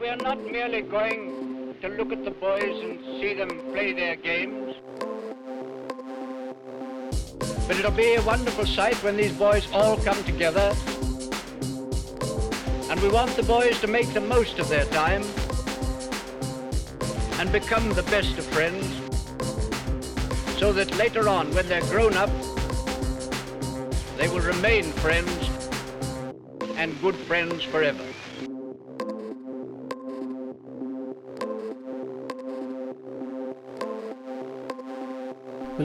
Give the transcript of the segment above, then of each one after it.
we're not merely going to look at the boys and see them play their games. But it'll be a wonderful sight when these boys all come together. And we want the boys to make the most of their time and become the best of friends so that later on, when they're grown up, they will remain friends and good friends forever.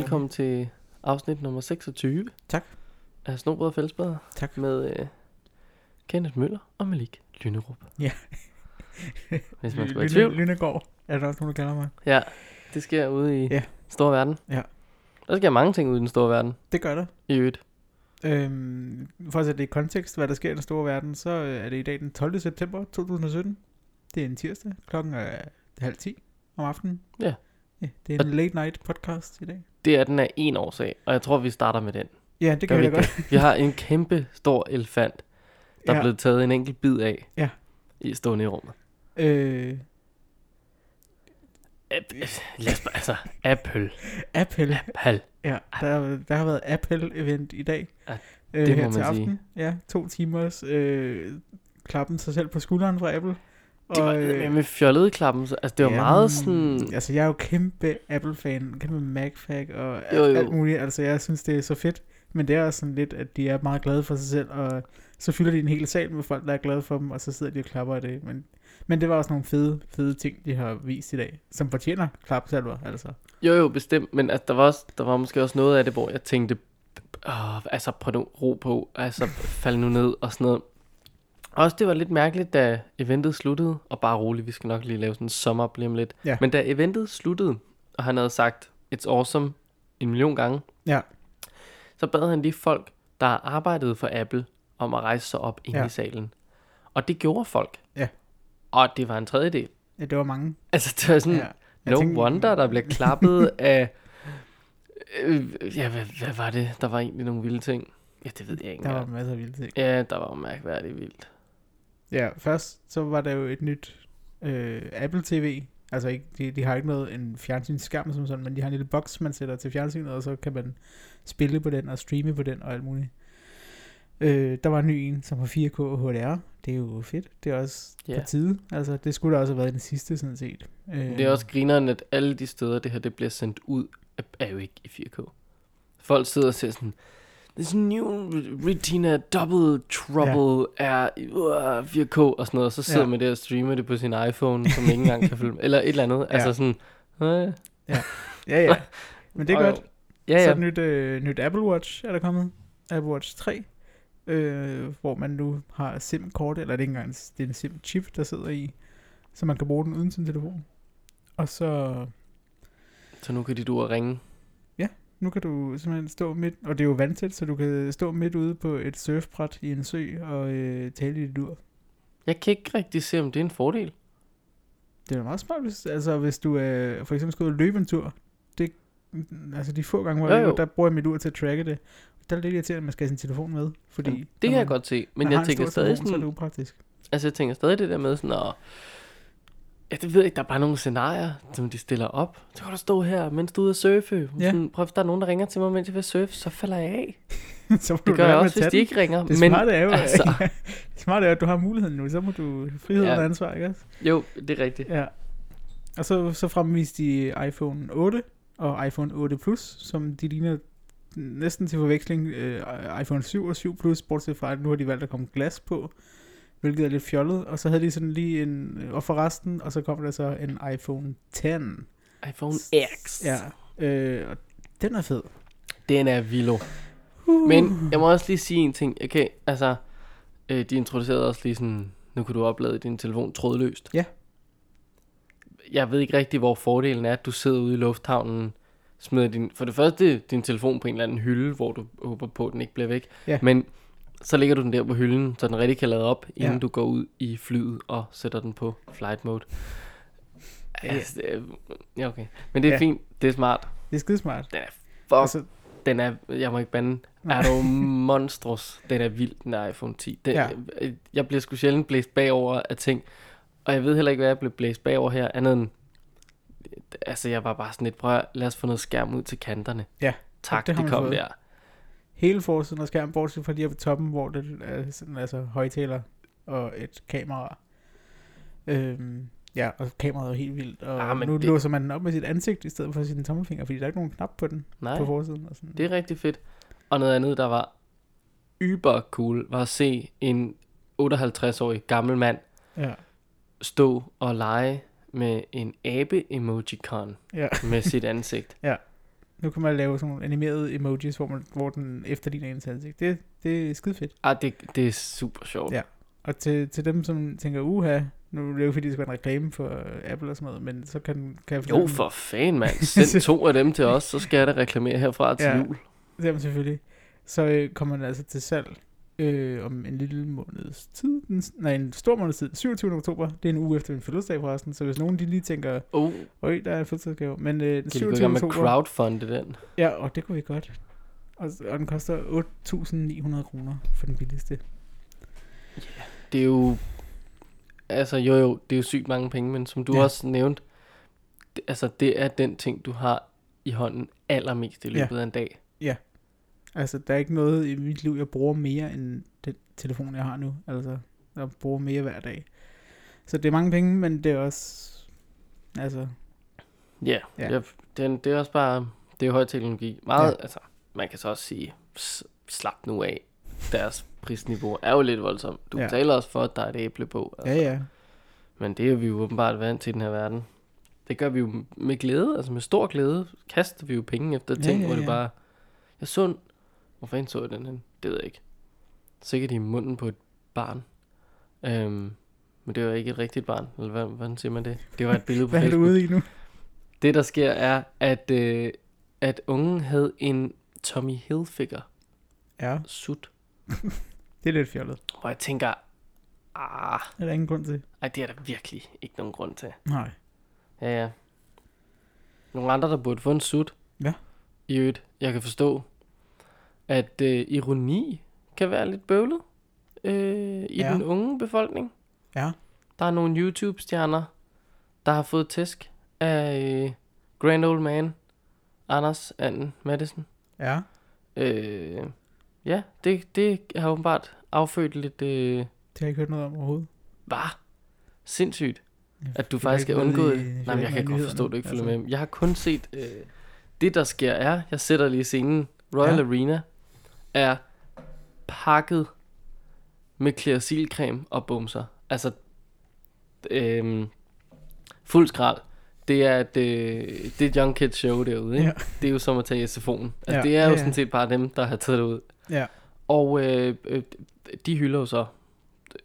Velkommen til afsnit nummer 26 Tak. af Snobrød og Fællesbader Tak. med uh, Kenneth Møller og Malik Lynerup. Ja. Hvis man skal være i tvivl. Lynegård, er der også nogen, der kalder mig. Ja, det sker ude i Ja. store verden. Ja. Der sker mange ting ude i den store verden. Det gør der. I øvrigt. Øhm, for at sætte det i kontekst, hvad der sker i den store verden, så øh, er det i dag den 12. september 2017. Det er en tirsdag. Klokken er halv 10 om aftenen. Ja. Ja det er en late night podcast i dag. Det er den af en årsag, og jeg tror, vi starter med den. Ja, det kan vi da godt. Vi har en kæmpe stor elefant, der Ja. er blevet taget en enkelt bid af Ja. i stående i rummet. Øh, Lad os bare, altså, Apple. Apple. Apple. Ja, der, der har været Apple-event i dag. Ja, øh, det må her til man sige. aften. Ja, to timers øh, klappen sig selv på skulderen fra Apple. Det var øh, øh, med fjollede klappen. så- Altså, det var Jamen, meget sådan... Altså, jeg er jo kæmpe Apple-fan, kæmpe Mac-fan og Jo, jo, jo. jo. alt muligt. Altså, jeg synes, det er så fedt. Men det er også sådan lidt, at de er meget glade for sig selv, og så fylder de en hel sal med folk, der er glade for dem, og så sidder de og klapper af det. Men, men det var også nogle fede, fede ting, de har vist i dag, som fortjener klapsalver, altså. Jo, jo, bestemt, men altså, der, var også, der var måske også noget af det, hvor jeg tænkte, åh, altså prøv nu ro på, altså fald nu ned og sådan noget. Også det var lidt mærkeligt, da eventet sluttede, og bare roligt, vi skal nok lige lave sådan en sommer lige om lidt. Ja. Men da eventet sluttede, og han havde sagt, it's awesome, en million gange, Ja, så bad han lige folk, der arbejdede for Apple, om at rejse sig op ind Ja. i salen. Og det gjorde folk. Ja. Og det var en tredjedel. ja det var mange. Altså, det var sådan, Ja. Jeg No tænkte- wonder, der blev klappet af... Øh, ja, hvad, hvad var det? Der var egentlig nogle vilde ting. Ja, det ved jeg ikke Der var masser af vilde ting. Ja, der var jo mærkværdigt vildt. Ja, først så var der jo et nyt øh, Apple TV. Altså ikke, de, de har ikke noget en fjernsynsskærm som sådan, men de har en lille boks, man sætter til fjernsynet, og så kan man spille på den og streame på den og alt muligt. Øh, der var en ny en, som har 4K HDR. Det er jo fedt. Det er også yeah. på tide. Altså, det skulle da også have været den sidste, sådan set. Øh, Det er også grineren, at alle de steder, det her det bliver sendt ud, er jo ikke i 4K. Folk sidder og ser sådan, This new Retina Double Trouble ja. er uh, 4K og sådan noget, og så sidder Ja. man der og streamer det på sin iPhone, som ikke engang kan følge eller et eller andet. Ja. Altså sådan, øh, Ja, ja. Men det er og godt. Ja, Så ja. et nyt, øh, nyt Apple Watch er der kommet. Apple Watch 3. Øh, hvor man nu har SIM-kort, eller det er ikke engang en- det er en SIM-chip, der sidder i, så man kan bruge den uden sin telefon. Og så, Så nu kan de du at ringe. Nu kan du simpelthen stå midt, og det er jo vandtæt, så du kan stå midt ude på et surfbræt i en sø og øh, tale i dit ur. Jeg kan ikke rigtig se, om det er en fordel. Det er meget smart, hvis, altså hvis du øh, for eksempel skal ud og løbe en tur. Det, altså de få gange, hvor Jo, jo. løber, der bruger jeg mit ur til at tracke det. Der er det lidt irriterende, at man skal have sin telefon med. Fordi Jamen, det kan jeg godt se, men jeg tænker stadig Så er det sådan, upraktisk. altså jeg tænker stadig det der med sådan at, ja, det ved jeg ikke, der er bare nogle scenarier, som de stiller op. Så kan du stå her, mens du er ude at surfe. Ja. Sådan, prøv, hvis der er nogen, der ringer til mig, mens jeg vil surfe, så falder jeg af. så må Det du gør jeg også, hvis de ikke ringer. Det men, smarte er jo, altså, det smarte er, at du har muligheden nu, så må du frihed Ja. og ansvar, ikke også? jo, det er rigtigt. Ja. Og så, så fremviste de iPhone 8 og iPhone 8 Plus, som de ligner næsten til forveksling øh, iPhone 7 og 7 Plus, bortset fra, at nu har de valgt at komme glas på, hvilket er lidt fjollet. Og så havde de sådan lige en, og for resten, og så kom der så en iPhone 10. iPhone X. Ja, øh, og den er fed. Den er vildt. Men jeg må også lige sige en ting. Okay, altså, øh, de introducerede også lige sådan, nu kan du oplade din telefon trådløst. Ja. Jeg ved ikke rigtig, hvor fordelen er, at du sidder ude i lufthavnen, smider din, for det første din telefon på en eller anden hylde, hvor du håber på, at den ikke bliver væk. Ja. Men så lægger du den der på hylden, så den rigtig kan lade op, inden Ja. du går ud i flyet og sætter den på flight mode. Ja. Ja, okay. Men det er Ja. fint. Det er smart. Det er skidesmart. Den er fuck Altså, den er, jeg må ikke bande, er du monstrous. Den er vild, den er iPhone 10. Den, Ja. Jeg bliver sgu sjældent blæst bagover af ting. Og jeg ved heller ikke, hvad jeg blev blæst bagover her, andet end... Altså, jeg var bare sådan lidt, prøv lad os få noget skærm ud til kanterne. Ja, Tak, det det, kom der. Hele forsiden af skærmen, bortset fra lige på toppen, hvor det er sådan, altså højtaler og et kamera. Øhm, ja, og kameraet er helt vildt. Og Ah, men nu det- låser man den op med sit ansigt i stedet for sin tommelfinger, fordi der er ikke nogen knap på den Nej, på forsiden. Og sådan. det er rigtig fedt. Og noget andet, der var yber cool, var at se en 58-årig gammel mand Ja, stå og lege med en abe-emojicon ja. med sit ansigt. Nu kan man lave sådan nogle animerede emojis, hvor, man, hvor den efterligner ens ansigt. Det, det er skide fedt. Ah, det, det er super sjovt. Ja. Og til, til dem, som tænker, uha, nu er det jo fordi, det skal være en reklame for øh, Apple og sådan noget, men så kan, kan jeg Jo, for fanden, mand. Send to af dem til os, så skal jeg da reklamere herfra til Ja. jul. Det man selvfølgelig. Så øh, kommer den altså til salg øh, om en lille måneds tid. Den, nej, en stor måneds tid. 27. oktober. Det er en uge efter min fødselsdag forresten. Så hvis nogen de lige tænker, Oh, øj, der er en fødselsdagsgave. Men øh, den kan de gå 27. med crowdfunde den? Ja, og det kunne vi godt. Og, og den koster 8.900 kroner for den billigste. Det er jo... Altså, jo jo, det er jo sygt mange penge, men som du Ja. ja. også nævnte, det, altså, det er den ting, du har i hånden allermest i Ja. løbet af en dag. Altså, der er ikke noget i mit liv, jeg bruger mere end den telefon, jeg har nu. Altså, jeg bruger mere hver dag. Så det er mange penge, men det er også... Altså, Ja, Ja. ja. Det, den, det er også bare... Det er høj teknologi. Meget, Ja. ja. altså, man kan så også sige, slap nu af. Deres prisniveau er jo lidt voldsomt. Du Ja. ja. betaler også for, at der er et æble på. ja, ja. Men det er vi jo åbenbart vant til i den her verden. Det gør vi jo med glæde, altså med stor glæde, kaster vi jo penge efter Ja, ting, ja, hvor det ja. bare... Jeg så en... Hvor fanden så jeg den hen? Det ved jeg ikke. Sikkert i munden på et barn. Øhm, men det var ikke et rigtigt barn, eller hvad, hvordan siger man det? Det var et billede på Hvad er du Facebook. ude i nu? Det, der sker, er, at, øh, at ungen havde en Tommy Hilfiger Ja, sut, det er lidt fjollet. hvor jeg tænker, ah, Det er der ingen grund til. ej, det er der virkelig ikke nogen grund til. Nej. Ja, ja. Nogle andre, der burde få en sut. Ja. I øvrigt, jeg kan forstå, at øh, ironi kan være lidt bøvlet øh, i Ja. den unge befolkning. Ja. Der er nogle YouTube-stjerner, der har fået tæsk af øh, Grand Old Man, Anders Anden Madison. Ja. Øh, ja, det, det har åbenbart affødt lidt... Øh, Det har jeg ikke hørt noget om overhovedet. var sindssygt, at du faktisk er undgået... i- Nej, men jeg i kan godt forstå, at du ikke følger altså. med. Jeg har kun set... Øh, det, der sker, er... Jeg sætter lige scenen. Royal ja. Arena er pakket med klerasilcreme og bumser. Altså, øhm, fuld skrald. Det er et, øh, det er et Young Kids show derude, ikke? Ja. Det er jo som at tage SFO'en. Altså, Ja, det er jo ja, ja. sådan set bare dem, der har taget det ud. Ja. Og øh, øh, de hylder jo så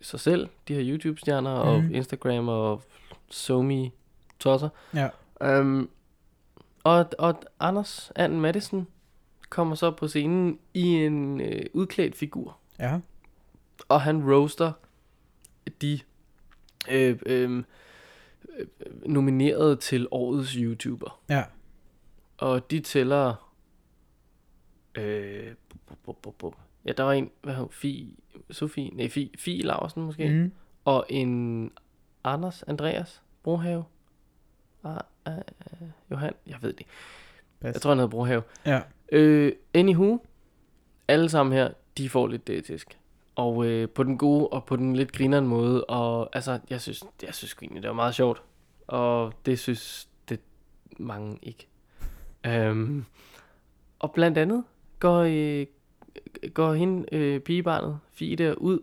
sig selv, de her YouTube-stjerner og Mhm. Instagram og SoMe tosser. Ja. Um, og, og Anders Anden Madison kommer så på scenen i en øh, udklædt figur, Ja. og han roaster de øh, øh, øh, nominerede til årets YouTuber. Ja. Og de tæller... Øh, bu- bu- bu- ja, der var en, hvad hed hun? Fie, Sofie, nej, Fie, Fie Larsen måske. Mm. Mm. Og en Anders Andreas Brohave. Ah, ah, ah, Johan, jeg ved det. Pas. Jeg tror, han hedder Brohave. Ja. Øh, anywho, alle sammen her, de får lidt dætisk. Og øh, på den gode og på den lidt grineren måde. Og altså, jeg synes, jeg synes egentlig, det var meget sjovt. Og det synes det mange ikke. Øhm, og blandt andet går, øh, går hende, øh, pigebarnet, Fie der, ud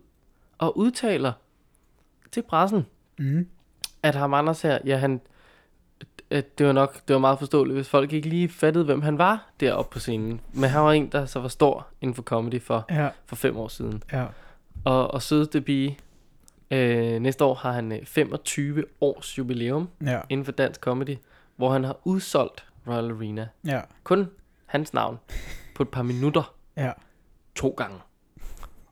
og udtaler til pressen, Mm. at ham Anders her, ja, han, at det var nok, det var meget forståeligt, hvis folk ikke lige fattede, hvem han var deroppe på scenen. Men han var en, der så var stor inden for comedy for, Ja. for fem år siden. Ja. Og, og sødeste pige, øh, næste år har han øh, 25 års jubilæum Ja. inden for dansk comedy, hvor han har udsolgt Royal Arena. Ja. Kun hans navn på et par minutter Ja. to gange.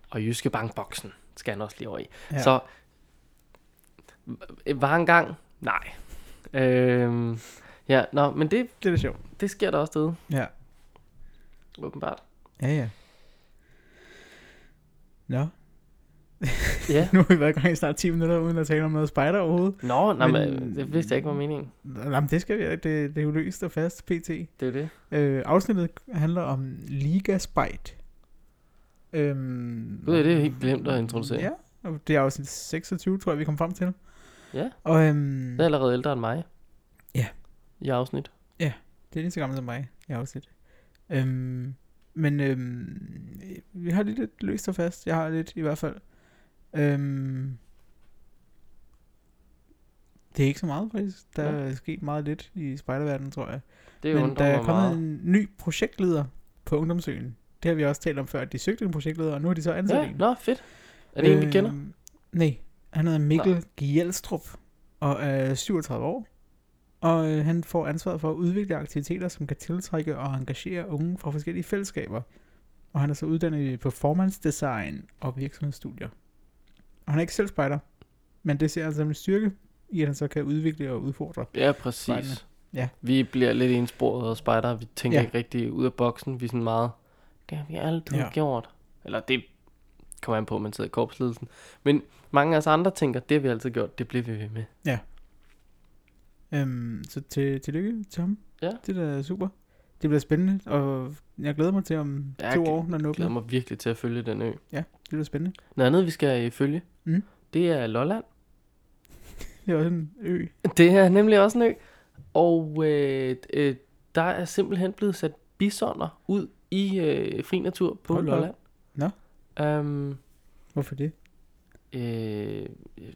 Og Jyske Bankboksen skal han også lige over i. Ja. Ja. Så øh, var han gang? Nej. Øhm, ja, nå, men det, Det er da sjovt. det sker der også derude, Ja. åbenbart. Ja, ja. Nå. Ja. Nu har vi været i gang i snart 10 minutter, uden at tale om noget spider overhovedet. Nå, nej, men, Men- det vidste jeg ikke var meningen. Nej, men det skal vi, det, det er jo løst og fast, pt. Det er jo det. Øh, afsnittet handler om Liga Spite. Øhm, Gud, det er helt glemt at introducere. Ja, og det er afsnit 26, tror jeg, vi kom frem til. Ja. Og øhm, Det er allerede ældre end mig. Ja. I afsnit. det er lige så gammelt som mig i afsnit. Øhm, men øhm, vi har lige lidt løst og fast. Jeg har lidt i hvert fald. Øhm, det er ikke så meget faktisk. Der er sket meget lidt i spejderverdenen, tror jeg. Det er Men der er kommet meget. en ny projektleder på Ungdomsøen. Det har vi også talt om før, at de søgte en projektleder, og nu har de så ansat Ja, en. nå, fedt. Er det en, vi kender? Øhm, Nej, han hedder Mikkel Gjelstrup og er 37 år. Og øh, han får ansvaret for at udvikle aktiviteter, som kan tiltrække og engagere unge fra forskellige fællesskaber. Og han er så uddannet i performance design og virksomhedsstudier. Og han er ikke selv spejder, men det ser han som en styrke i, at han så kan udvikle og udfordre. Ja, præcis. Spejderne. Ja. Vi bliver lidt ensporet og spejder. Vi tænker Ja. ikke rigtig ud af boksen. Vi er sådan meget, det har vi altid Ja. gjort. Eller det kommer an på, at man sidder i korpsledelsen. Men mange af os andre tænker, det har vi altid gjort. Det bliver vi ved med. Øhm, så til, tillykke til ham. Ja. Det er da super. Det bliver spændende, og jeg glæder mig til om Jeg to gl- år, når den Jeg glæder åbner. mig virkelig til at følge den ø. Det bliver spændende. Noget andet, vi skal øh, følge, Mm. det er Lolland. Det er også en ø. Det er nemlig også en ø. Og øh, øh, der er simpelthen blevet sat bisoner ud i øh, fri natur på Hold. Lolland. Nå. Um, Hvorfor det? Øh,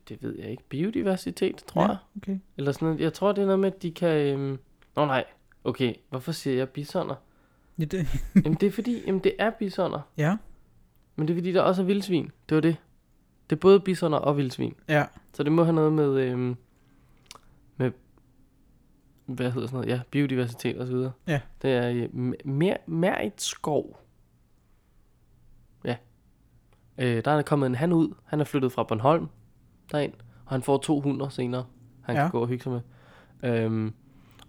det ved jeg ikke. Biodiversitet, tror Ja, jeg. okay. Eller sådan noget. Jeg tror, det er noget med, at de kan... Øhm... Nå nej, okay. Hvorfor siger jeg bisoner? Ja, det, jamen det er fordi, jamen det er bisoner. ja. Men det er fordi, der også er vildsvin. Det var det. Det er både bisoner og vildsvin. ja. Så det må have noget med... Øhm... Med... Hvad hedder sådan noget? Ja, biodiversitet og så videre. Ja. Det er øh, mer Merit skov. Øh, der er kommet en han ud. Han er flyttet fra Bornholm derind. Og han får to hunder senere. Han ja. Kan gå og hygge sig med. Øhm,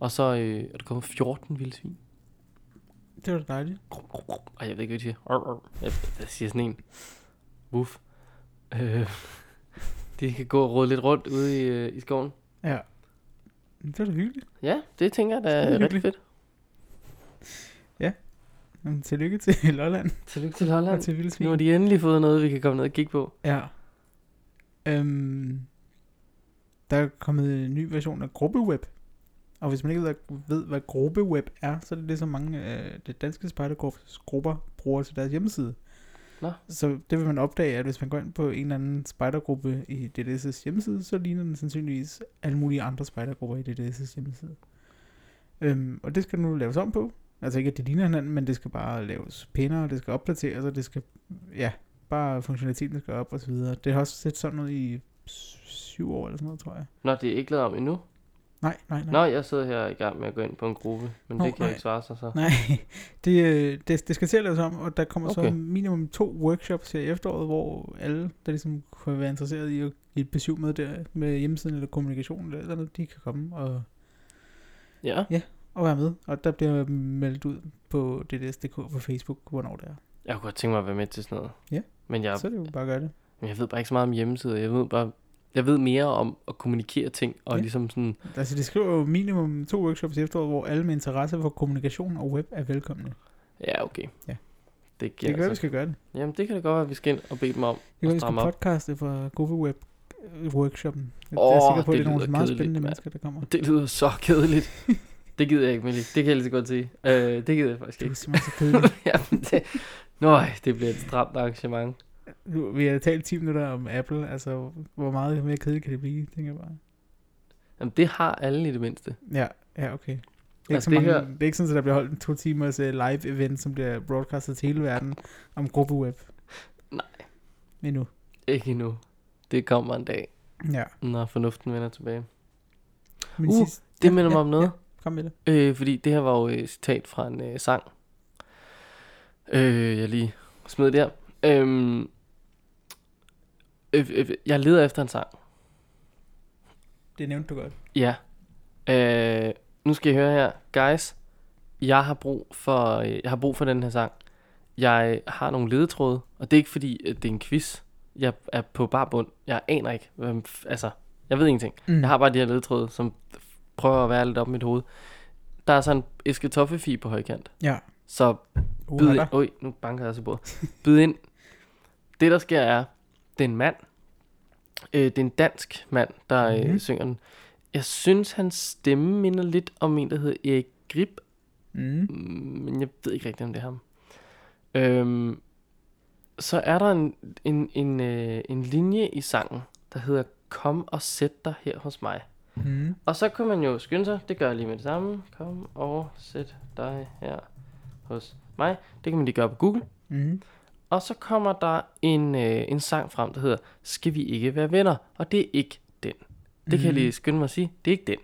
og så øh, er der kommet 14 vildsvin. Det var da dejligt. Ej, jeg ved ikke, hvad de siger. Jeg, jeg siger sådan en. Wuff. Øh, de kan gå og rode lidt rundt ude i, øh, i skoven. Ja. Det var da hyggeligt. Ja, det tænker jeg, der er Det er rigtig fedt. Men tillykke til Lolland Tillykke til og Holland. til Vildsvin. Nu har de endelig fået noget, vi kan komme ned og kigge på. Ja. Øhm, der er kommet en ny version af Gruppeweb. Og hvis man ikke ved, ved hvad Gruppeweb er, så er det det, som mange af det danske spejderkorps grupper bruger til deres hjemmeside. Nå. Så det vil man opdage, at hvis man går ind på en eller anden spejdergruppe i DDS' hjemmeside, så ligner den sandsynligvis alle mulige andre spejdergrupper i DDS' hjemmeside. Øhm, og det skal nu laves om på. Altså ikke, at det ligner hinanden, men det skal bare laves pænere, det skal opdateres, og det skal, ja, bare funktionaliteten skal op og så videre. Det har også set sådan ud i syv år eller sådan noget, tror jeg. Nå, det er ikke lavet om endnu. Nej, nej, nej. Nå, jeg sidder her i gang med at gå ind på en gruppe, men Nå, det kan nej. ikke svare sig så. Nej, det, øh, det, det skal til at laves om, og der kommer okay. Så minimum to workshops her i efteråret, hvor alle, der ligesom kunne være interesseret i at i et besøg med der med hjemmesiden eller kommunikation eller, eller noget, de kan komme og, Ja, og være med. Og der bliver meldt ud på DDS.dk på Facebook, hvornår det er. jeg kunne godt tænke mig at være med til sådan noget. Ja. Men jeg, Så er det jo bare at gøre det. men jeg ved bare ikke så meget om hjemmesider. Jeg ved bare, jeg ved mere om at kommunikere ting, og Ja. ligesom sådan, Altså, de skriver jo minimum to workshops i efteråret, hvor alle med interesse for kommunikation og web er velkomne. ja, okay. Ja. Det Det kan være, vi altså. skal gøre det. Jamen, det kan da godt være, at vi skal ind og bede dem om. Det kan være, vi skal stramme op. podcaste fra Google Web øh, workshoppen. Jeg Åh, er sikker på, at det det er nogle meget kedeligt, spændende mand. mennesker, der kommer. Det lyder så kedeligt. det gider jeg ikke, Mille. Det kan jeg lige så godt sige. Øh, det gider jeg faktisk Det er ikke. simpelthen så kedeligt. Jamen, det, nøj, det bliver et stramt arrangement. Nu, vi har talt 10 minutter om Apple, altså hvor meget mere kedeligt kan det blive, tænker jeg bare. Jamen, det har alle i det mindste. Ja, ja, okay. Det er, Altså, ikke så det mange, her- det er ikke sådan, at der bliver holdt en to timers uh, live event, som bliver broadcastet til hele verden om gruppeweb. Nej. Endnu. Ikke endnu. Det kommer en dag, Ja. når fornuften vender tilbage. Men Uh, sidst, Det minder mig om noget. Kom med det. Øh, fordi det her var jo et citat fra en øh, sang. Øh, jeg lige smed der. Øhm, øh, øh, jeg leder efter en sang. Det nævnte du godt. Ja. Øh, nu skal I høre her. Guys, jeg har brug for, øh, jeg har brug for den her sang. Jeg har nogle ledetråde, og det er ikke fordi, at det er en quiz. jeg er på bar bund. Jeg aner ikke. Hvem, altså, jeg ved ingenting. Mm. Jeg har bare de her ledtråde, som prøver at være lidt op i mit hoved. Der er sådan en æske toffefi på højkant. Ja. Så Uh, byd er ind. Oj, nu banker jeg så på. Byd ind. Det, der sker, er, det er en mand. Øh, det er en dansk mand, der mm-hmm. Mhm. øh, synger den. Jeg synes, hans stemme minder lidt om en, der hedder Erik Grip. Mm. Mm, men jeg ved ikke rigtig, om det er ham. Øhm, så er der en, en, en, øh, en linje i sangen, der hedder Kom og sæt dig her hos mig. Mm. Og så kan man jo skynde sig, det gør jeg lige med det samme. Kom og sæt dig her hos mig. Det kan man lige gøre på Google. Mm. Og så kommer der en, øh, en sang frem, der hedder Skal vi ikke være venner? Og det er ikke den. Det kan jeg lige skynde mig at sige. Det er ikke den.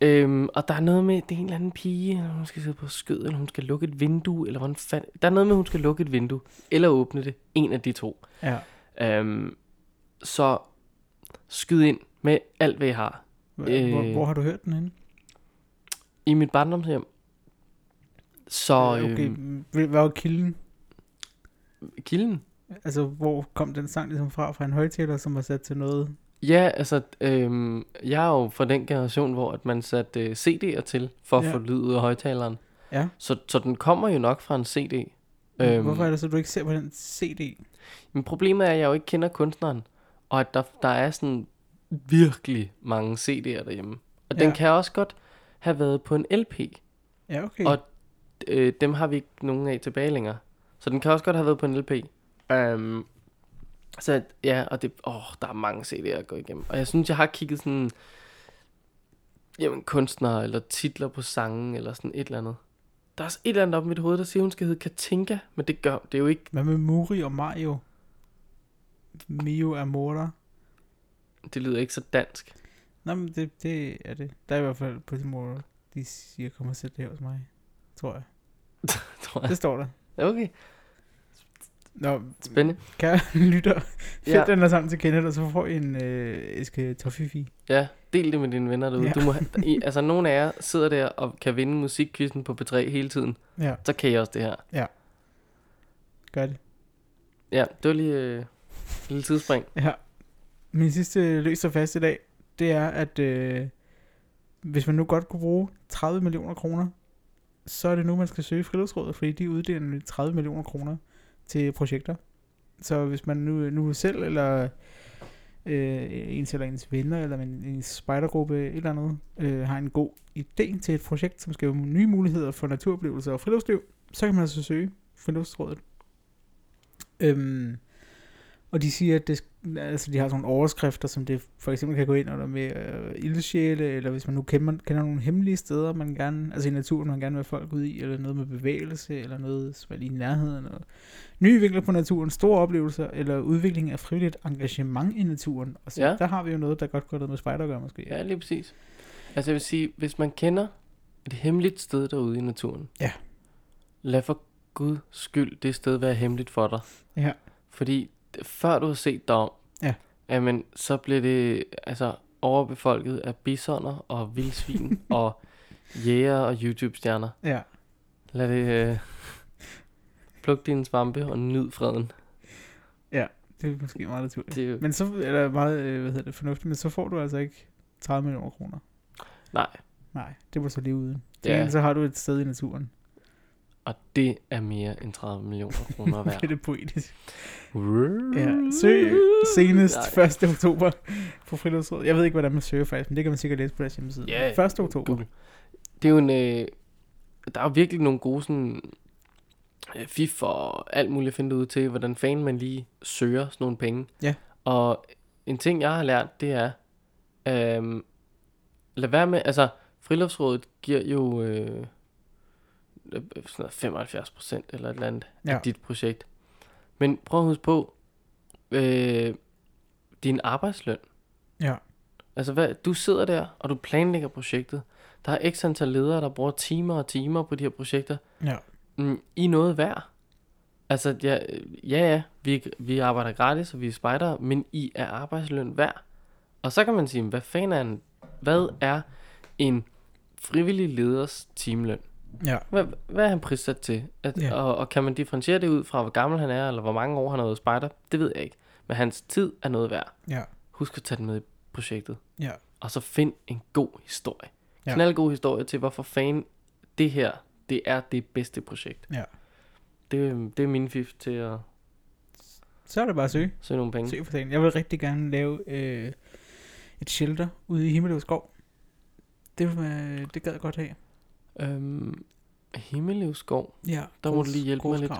Øhm, og der er noget med, det er en eller anden pige, eller hun skal sidde på skød, eller hun skal lukke et vindue, eller hvordan fanden... Der er noget med, hun skal lukke et vindue, eller åbne det. En af de to. Ja. Øhm, så skyd ind med alt, hvad I har. Hvor, Øh. hvor, hvor har du hørt den henne? I mit barndomshjem. Så okay, øhm, hvad var kilden? kilden. Altså, hvor kom den sang ligesom fra? Fra en højtaler, som var sat til noget? Ja, altså, øhm, jeg er jo fra den generation, hvor at man satte øh, CD'er til, for at Ja. få lyd ud af højtaleren. Ja. Så, så den kommer jo nok fra en CD. Øhm. Hvorfor er det så, du ikke ser på den CD? Men problemet er, at jeg jo ikke kender kunstneren, og at der, der er sådan virkelig mange CD'er derhjemme. Og den Ja. kan også godt have været på en LP. Ja, okay. Og- Øh, dem har vi ikke nogen af tilbage længere. Så den kan også godt have været på en LP. Um, så ja, og det, åh, der er mange CD'er at gå igennem. Og jeg synes, jeg har kigget sådan, jamen kunstnere eller titler på sangen eller sådan et eller andet. Der er et eller andet op i mit hoved, der siger, hun skal hedde Katinka, men det gør, det er jo ikke, Hvad med Muri og Mario? Mio Amora? Det lyder ikke så dansk. Nå, men det, det er det. Der er i hvert fald på de siger, kom og sæt det her hos mig. Tror jeg. Tror jeg. Det står der. Okay, Nå, spændende. kære lytter, find Ja. ja. den her sang til Kenneth, og så får I en øh, æske Toffifi. Ja, del det med dine venner derude. Ja. Du må, have- I, altså, nogle af jer sidder der og kan vinde musikkvisten på P3 hele tiden. Ja, Så kan I også det her. gør det. Ja, det var lige øh, et lille tidsspring. Ja. Min sidste løs og fast i dag, det er, at øh, hvis man nu godt kunne bruge 30 millioner kroner, så er det nu, man skal søge friluftsrådet, fordi de uddeler 30 millioner kroner til projekter. Så hvis man nu, nu selv, eller øh, ens eller ens venner, eller en, en spejdergruppe, et eller andet, øh, har en god idé til et projekt, som skal give nye muligheder for naturoplevelser og friluftsliv, så kan man altså søge friluftsrådet. Øhm, og de siger, at det, altså de har sådan nogle overskrifter, som det for eksempel kan gå ind under med øh, ildsjæle, eller hvis man nu kender, kender nogle hemmelige steder, man gerne, altså i naturen, man gerne vil have folk ud i, eller noget med bevægelse, eller noget som er lige i nærheden, og nye vinkler på naturen, store oplevelser, eller udvikling af frivilligt engagement i naturen. Og så Ja. der har vi jo noget, der godt går noget med spejder at gøre, måske. Ja, lige præcis. Altså jeg vil sige, hvis man kender et hemmeligt sted derude i naturen, Ja. lad for Guds skyld det sted være hemmeligt for dig. Ja. Fordi før du har set dig om, Ja. jamen, så bliver det altså overbefolket af bisoner og vildsvin og jæger og YouTube-stjerner. ja. Lad det øh, pluk dine svampe og nyd freden. Det er måske meget naturligt. Det er jo, Men så er det meget, øh, hvad hedder det, fornuftigt, men så får du altså ikke 30 millioner kroner. nej, Nej, det må så lige uden. Ja. ja. så har du et sted i naturen. Og det er mere end 30 millioner kroner værd. det er det poetisk. Ja, søg senest Nej. 1. oktober på Friluftsrådet. Jeg ved ikke, hvordan man søger faktisk, men det kan man sikkert læse på deres hjemmeside. Ja, 1. oktober. Google. Det er jo en... Øh, der er jo virkelig nogle gode sådan... Øh, fif og alt muligt at finde ud til, hvordan fanden man lige søger sådan nogle penge. Ja. Og en ting, jeg har lært, det er... Øh, lad være med... Altså, friluftsrådet giver jo... Øh, sådan noget 75 procent eller et eller andet ja. Af dit projekt. Men prøv at huske på, øh, din arbejdsløn. Ja. Altså, hvad, du sidder der, og du planlægger projektet. Der er x antal ledere, der bruger timer og timer på de her projekter. Ja. Mm, I noget værd. Altså, ja, ja, ja vi, vi arbejder gratis, og vi er spejdere, men I er arbejdsløn værd. Og så kan man sige, hvad fanden er en, hvad er en frivillig leders timeløn? Ja. Hvad, hvad er han prissat til? At, Ja. og, og kan man differentiere det ud fra, hvor gammel han er, eller hvor mange år han har været spejder? Det ved jeg ikke. Men hans tid er noget værd. Ja. Husk at tage den med i projektet. Ja. Og så find en god historie. Ja. Ja. Knaldgod historie til, hvorfor fanden det her, det er det bedste projekt. Ja. Det, det er min fif til at Så er det bare at søge. søge nogle penge. Søg for sagen. Jeg vil rigtig gerne lave øh, et shelter ude i Himmeløv Skov. Det, det gad jeg godt have. Øhm, Himmelev skov. Ja, Der må du lige hjælpe mig lidt.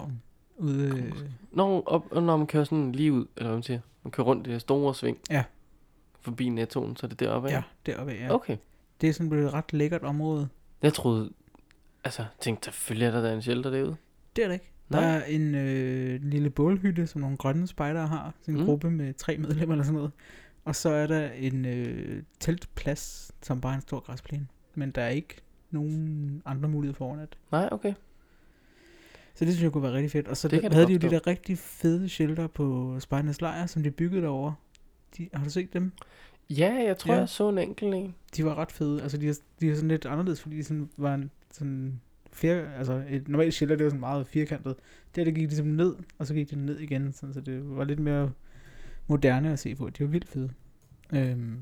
Ude, øh, Når, op, når man kører sådan lige ud, eller hvad man siger, man kører rundt i det store sving. Ja. Forbi nettoen, så er det deroppe, ja, af? deroppe, ja. Okay. Det er sådan blevet et ret lækkert område. Jeg troede, altså, tænkte, selvfølgelig er der da en shelter derude. Det er det ikke. Der er en øh, lille bålhytte, som nogle grønne spejdere har. Sådan en mm. gruppe med tre medlemmer eller sådan noget. Og så er der en øh, teltplads, som bare er en stor græsplæne. Men der er ikke nogen andre muligheder for overnat. Nej, okay. Så det synes jeg kunne være rigtig fedt. Og så Det havde de jo de der rigtig fede shelter på Spejdernes Lejr, som de byggede derovre. De, har du set dem? Ja, jeg tror, Ja. jeg så en enkelt en. De var ret fede. Altså, de er, de er sådan lidt anderledes, fordi de sådan var en, sådan fjer, altså et normalt shelter, det var sådan meget firkantet. Der, der gik de ligesom ned, og så gik de ned igen, sådan, så det var lidt mere moderne at se på. De var vildt fede. Øhm,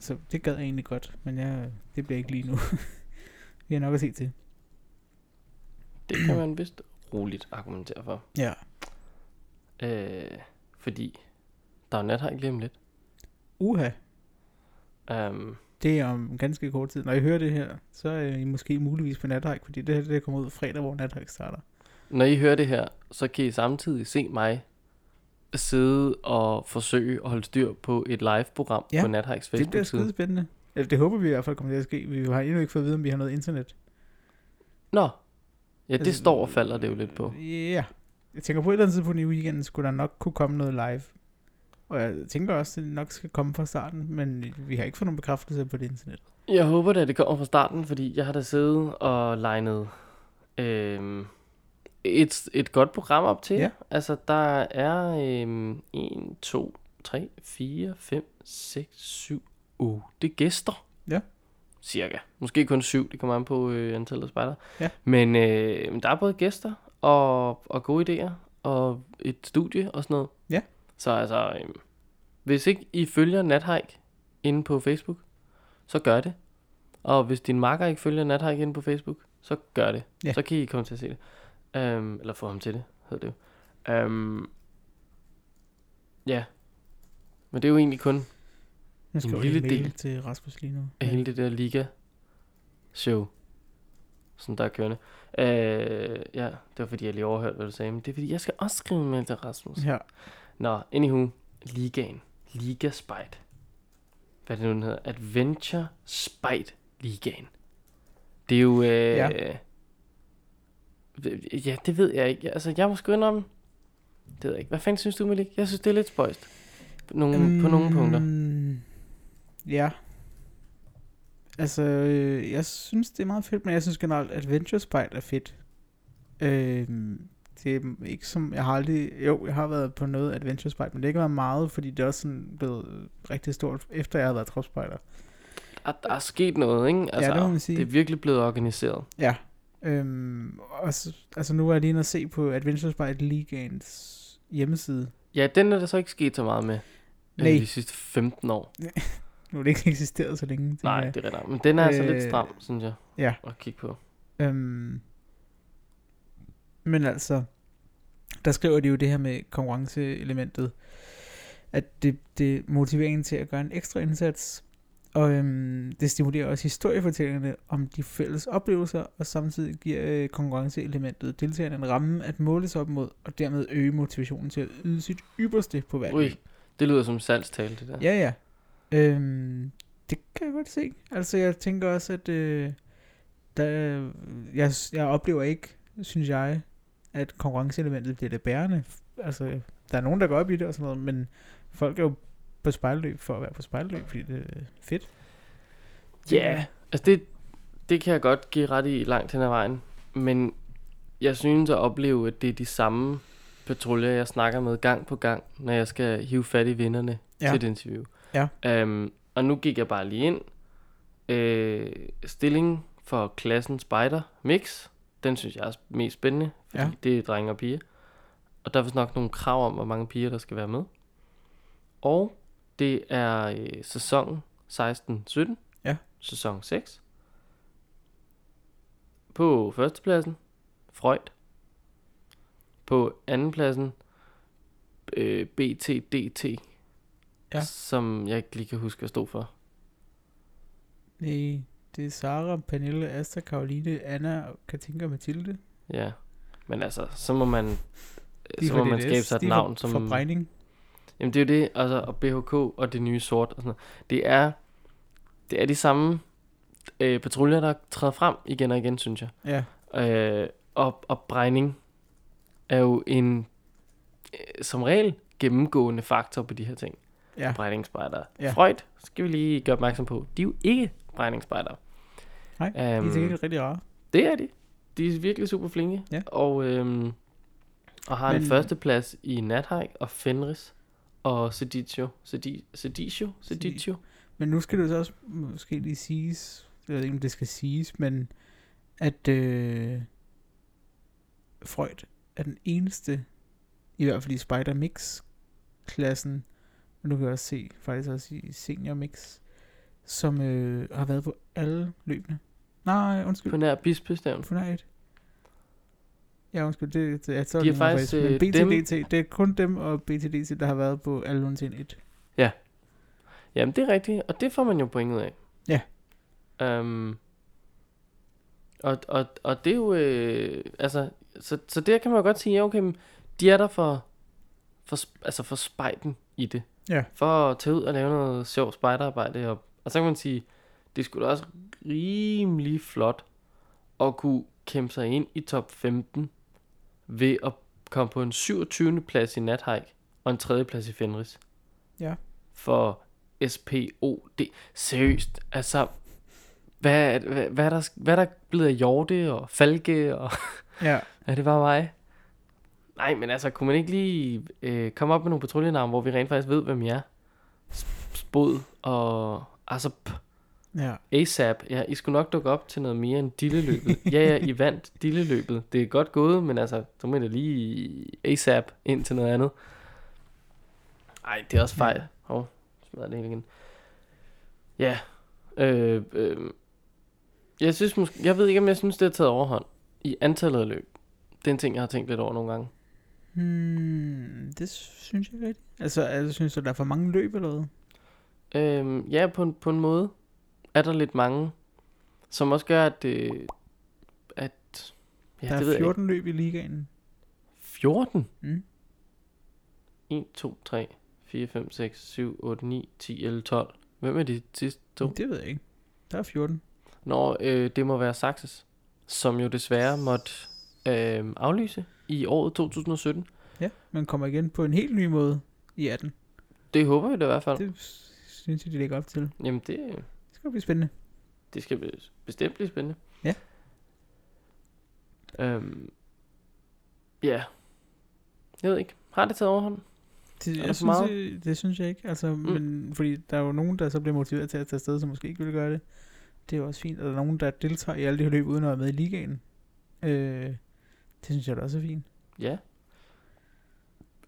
så det gad jeg egentlig godt, men jeg, det bliver ikke lige nu. Vi har nok at se til. Det kan man vist roligt argumentere for. Ja. Øh, fordi der er jo nathajk lige om lidt. Uha, Um, det er om ganske kort tid. Når I hører det her, så er I måske muligvis på nathike, fordi det her det kommer ud fredag, hvor nathike starter. når I hører det her, så kan I samtidig se mig sidde og forsøge at holde styr på et live-program Ja, på Nathikes Det bliver Facebook-side. skide spændende. Eller det håber vi i hvert fald kommer til at ske. Vi har endnu ikke fået at vide, om vi har noget internet. Nå, ja, det Altså, står og falder det jo lidt på. Ja. Jeg tænker på et eller andet tidspunkt i weekenden, skulle der nok kunne komme noget live. Og jeg tænker også, at det nok skal komme fra starten, men vi har ikke fået nogen bekræftelse på det internet. Jeg håber da, det kommer fra starten, fordi jeg har da siddet og legnet øhm, et, et godt program op til. Ja. Altså, der er øhm, 1, 2, 3, 4, 5, 6, 7, 8 gæster. Ja. Cirka. Måske kun syv, det kommer an på øh, antallet af spejder. Ja. Men øh, der er både gæster og, og gode idéer og et studie og sådan noget. Ja. Så altså, øhm, hvis ikke I følger Nathike inde på Facebook, så gør det. Og hvis din makker ikke følger Nathike inde på Facebook, så gør det. Ja. Så kan I komme til at se det. Um, eller få ham til det, hedder det jo. Um, ja. Men det er jo egentlig kun Jeg skal En lille del. til Rasmus lige nu. af hele det der liga-show, som der er kørende. Uh, ja, det var fordi, jeg lige overhørte, hvad du sagde. Men det er fordi, jeg skal også skrive en mail til Rasmus. Ja. Nå, anywho, ligaen. Liga Spite. Hvad er det nu, den hedder? Adventure Spite Ligaen. Det er jo... Øh, Ja. ja. det ved jeg ikke. Altså, jeg må sgu indrømme. Det ved jeg ikke. Hvad fanden synes du, Malik? Jeg synes, det er lidt spøjst. Nogle, mm. på nogle punkter. Ja. Altså, øh, jeg synes, det er meget fedt, men jeg synes generelt, Adventure Spite er fedt. Øhm, det er ikke som, jeg har aldrig, jo, jeg har været på noget Adventure Spite, men det har ikke været meget, fordi det er også sådan blevet rigtig stort, efter jeg har været tropspejder. Der, der er sket noget, ikke? Altså, det må man sige. Det er virkelig blevet organiseret. Ja. Øhm, og så, altså nu er jeg lige inde og se på Adventure Spite Ligaens hjemmeside. Ja, den er der så ikke sket så meget med. øh, Nej. De sidste 15 år. Nu er det ikke eksisteret så længe. Nej, jeg. det er rigtigt. Men den er altså lidt Øh, stram, synes jeg. ja. At kigge på. Øhm, men altså, der skriver de jo det her med konkurrenceelementet, at det, det er motiveringen til at gøre en ekstra indsats, og øhm, det stimulerer også historiefortællingerne om de fælles oplevelser, og samtidig giver øh, konkurrenceelementet deltagerne en ramme at måles op mod, og dermed øge motivationen til at yde sit ypperste på hver Ui, det lyder som salgstale, det der. Ja, ja. Øhm, det kan jeg godt se. Altså, jeg tænker også, at øh, der, jeg, jeg oplever ikke, synes jeg, at konkurrenceelementet bliver det bærende. Altså, der er nogen, der går op i det og sådan noget, men folk er jo på spejlløb for at være på spejlløb, fordi det er fedt. Ja, yeah. altså det, det kan jeg godt give ret i langt hen ad vejen. Men jeg synes at opleve, at det er de samme patruljer, jeg snakker med gang på gang, når jeg skal hive fat i vinderne Ja. til et interview. Ja. Um, og nu gik jeg bare lige ind. Øh, stilling for klassen Spider Mix. Den synes jeg er mest spændende, fordi Ja. det er drenge og piger. og der er vist nok nogle krav om, hvor mange piger, der skal være med. Og det er øh, sæson 16-17. Ja. Sæson 6. På førstepladsen, Freud. På andenpladsen, øh, BTDT. Ja. Som jeg ikke lige kan huske, hvad stod for. Nej, det er Sara, Pernille, Asta, Karoline, Anna, Katinka og Mathilde. Ja. Men altså, så må man, så må man skabe sig et navn, som... fra Brejning. Jamen det er jo det, altså, og BHK og det nye sort og sådan noget. Det er, det er de samme øh, patruljer, der træder frem igen og igen, synes jeg. Ja, Øh, og, og brænding er jo en, øh, som regel, gennemgående faktor på de her ting. Ja. Brændingsspejder. Ja. Freud, skal vi lige gøre opmærksom på, de er jo ikke brændingsspejder. Nej, de er Øhm, sikkert rigtig rare. Det er de. De er virkelig super flinke. Ja. Og, øhm, og har Men, en førsteplads i Nathike og Fenris og Sedicio. Sedi, Sedicio? Sedicio? Men nu skal det så også måske lige siges, jeg ved ikke, om det skal siges, men at øh, Freud er den eneste, i hvert fald i Spider Og nu kan også se, faktisk også i Senior Mix, som øh, har været på alle løbende. Nej, undskyld. På nær bispestaven. På nær et. Ja, undskyld, det, det, det, så De er det faktisk, Men øh, BTDT, det er kun dem og BTDT, der har været på alle undtagen et. Jamen, det er rigtigt, og det får man jo point ud af. Ja. Um, og, og, og det er jo, øh, altså, så, så der kan man jo godt sige, ja, okay, men de er der for, for, altså for spejden i det. Ja. For at tage ud og lave noget sjovt spejderarbejde. Og, og så kan man sige, det skulle da også rimelig flot at kunne kæmpe sig ind i top 15 ved at komme på en 27. plads i Nathike og en 3. plads i Fenris. Ja. For SPOD. Seriøst, altså, hvad, hvad, hvad, er der, hvad er der blevet af Hjorte og Falke og Ja, er det bare mig? Nej, men altså, kunne man ikke lige øh, komme op med nogle patruljenavne, hvor vi rent faktisk ved, hvem I er? Sp- Spod og altså ja. ASAP. Ja, I skulle nok dukke op til noget mere end dilleløbet. ja, ja, I vandt dilleløbet. Det er godt gået, men altså, så må I da lige ASAP ind til noget andet. Ej, det er også fejl. Hov, smadrer det hele igen. Ja, øh, øh, jeg synes måske, jeg ved ikke, om jeg synes, det er taget overhånd i antallet af løb. Det er en ting, jeg har tænkt lidt over nogle gange. Hmm, det synes jeg ikke rigtigt. Altså, altså, synes du, der er for mange løb eller hvad? Øhm, ja, på en, på en måde er der lidt mange, som også gør, at, øh, at ja, der det ved er jeg 14 løb i ligaen. ikke. 14? Mm. 1, 2, 3, 4, 5, 6, 7, 8, 9, 10, 11, 12. Hvem er de sidste to? Det ved jeg ikke. Der er 14. Nå, øh, det må være Saxes, som jo desværre måtte øh, aflyse i året 2017. Ja, man kommer igen på en helt ny måde i 18. Det håber vi da i hvert fald. Det. Det synes jeg, de lægger op til. Jamen, det, Det skal blive spændende. det skal be- bestemt blive spændende. Ja. Øhm, ja. Jeg ved ikke. Har det taget overhånd? Det, jeg for meget? synes, jeg, det synes jeg ikke. Altså, mm. men, fordi der er jo nogen, der så bliver motiveret til at tage afsted, som måske ikke vil gøre det. Det er jo også fint. Og der er nogen, der deltager i alle de her løb, uden at være med i ligaen. Øh, det synes jeg da også er fint. Ja.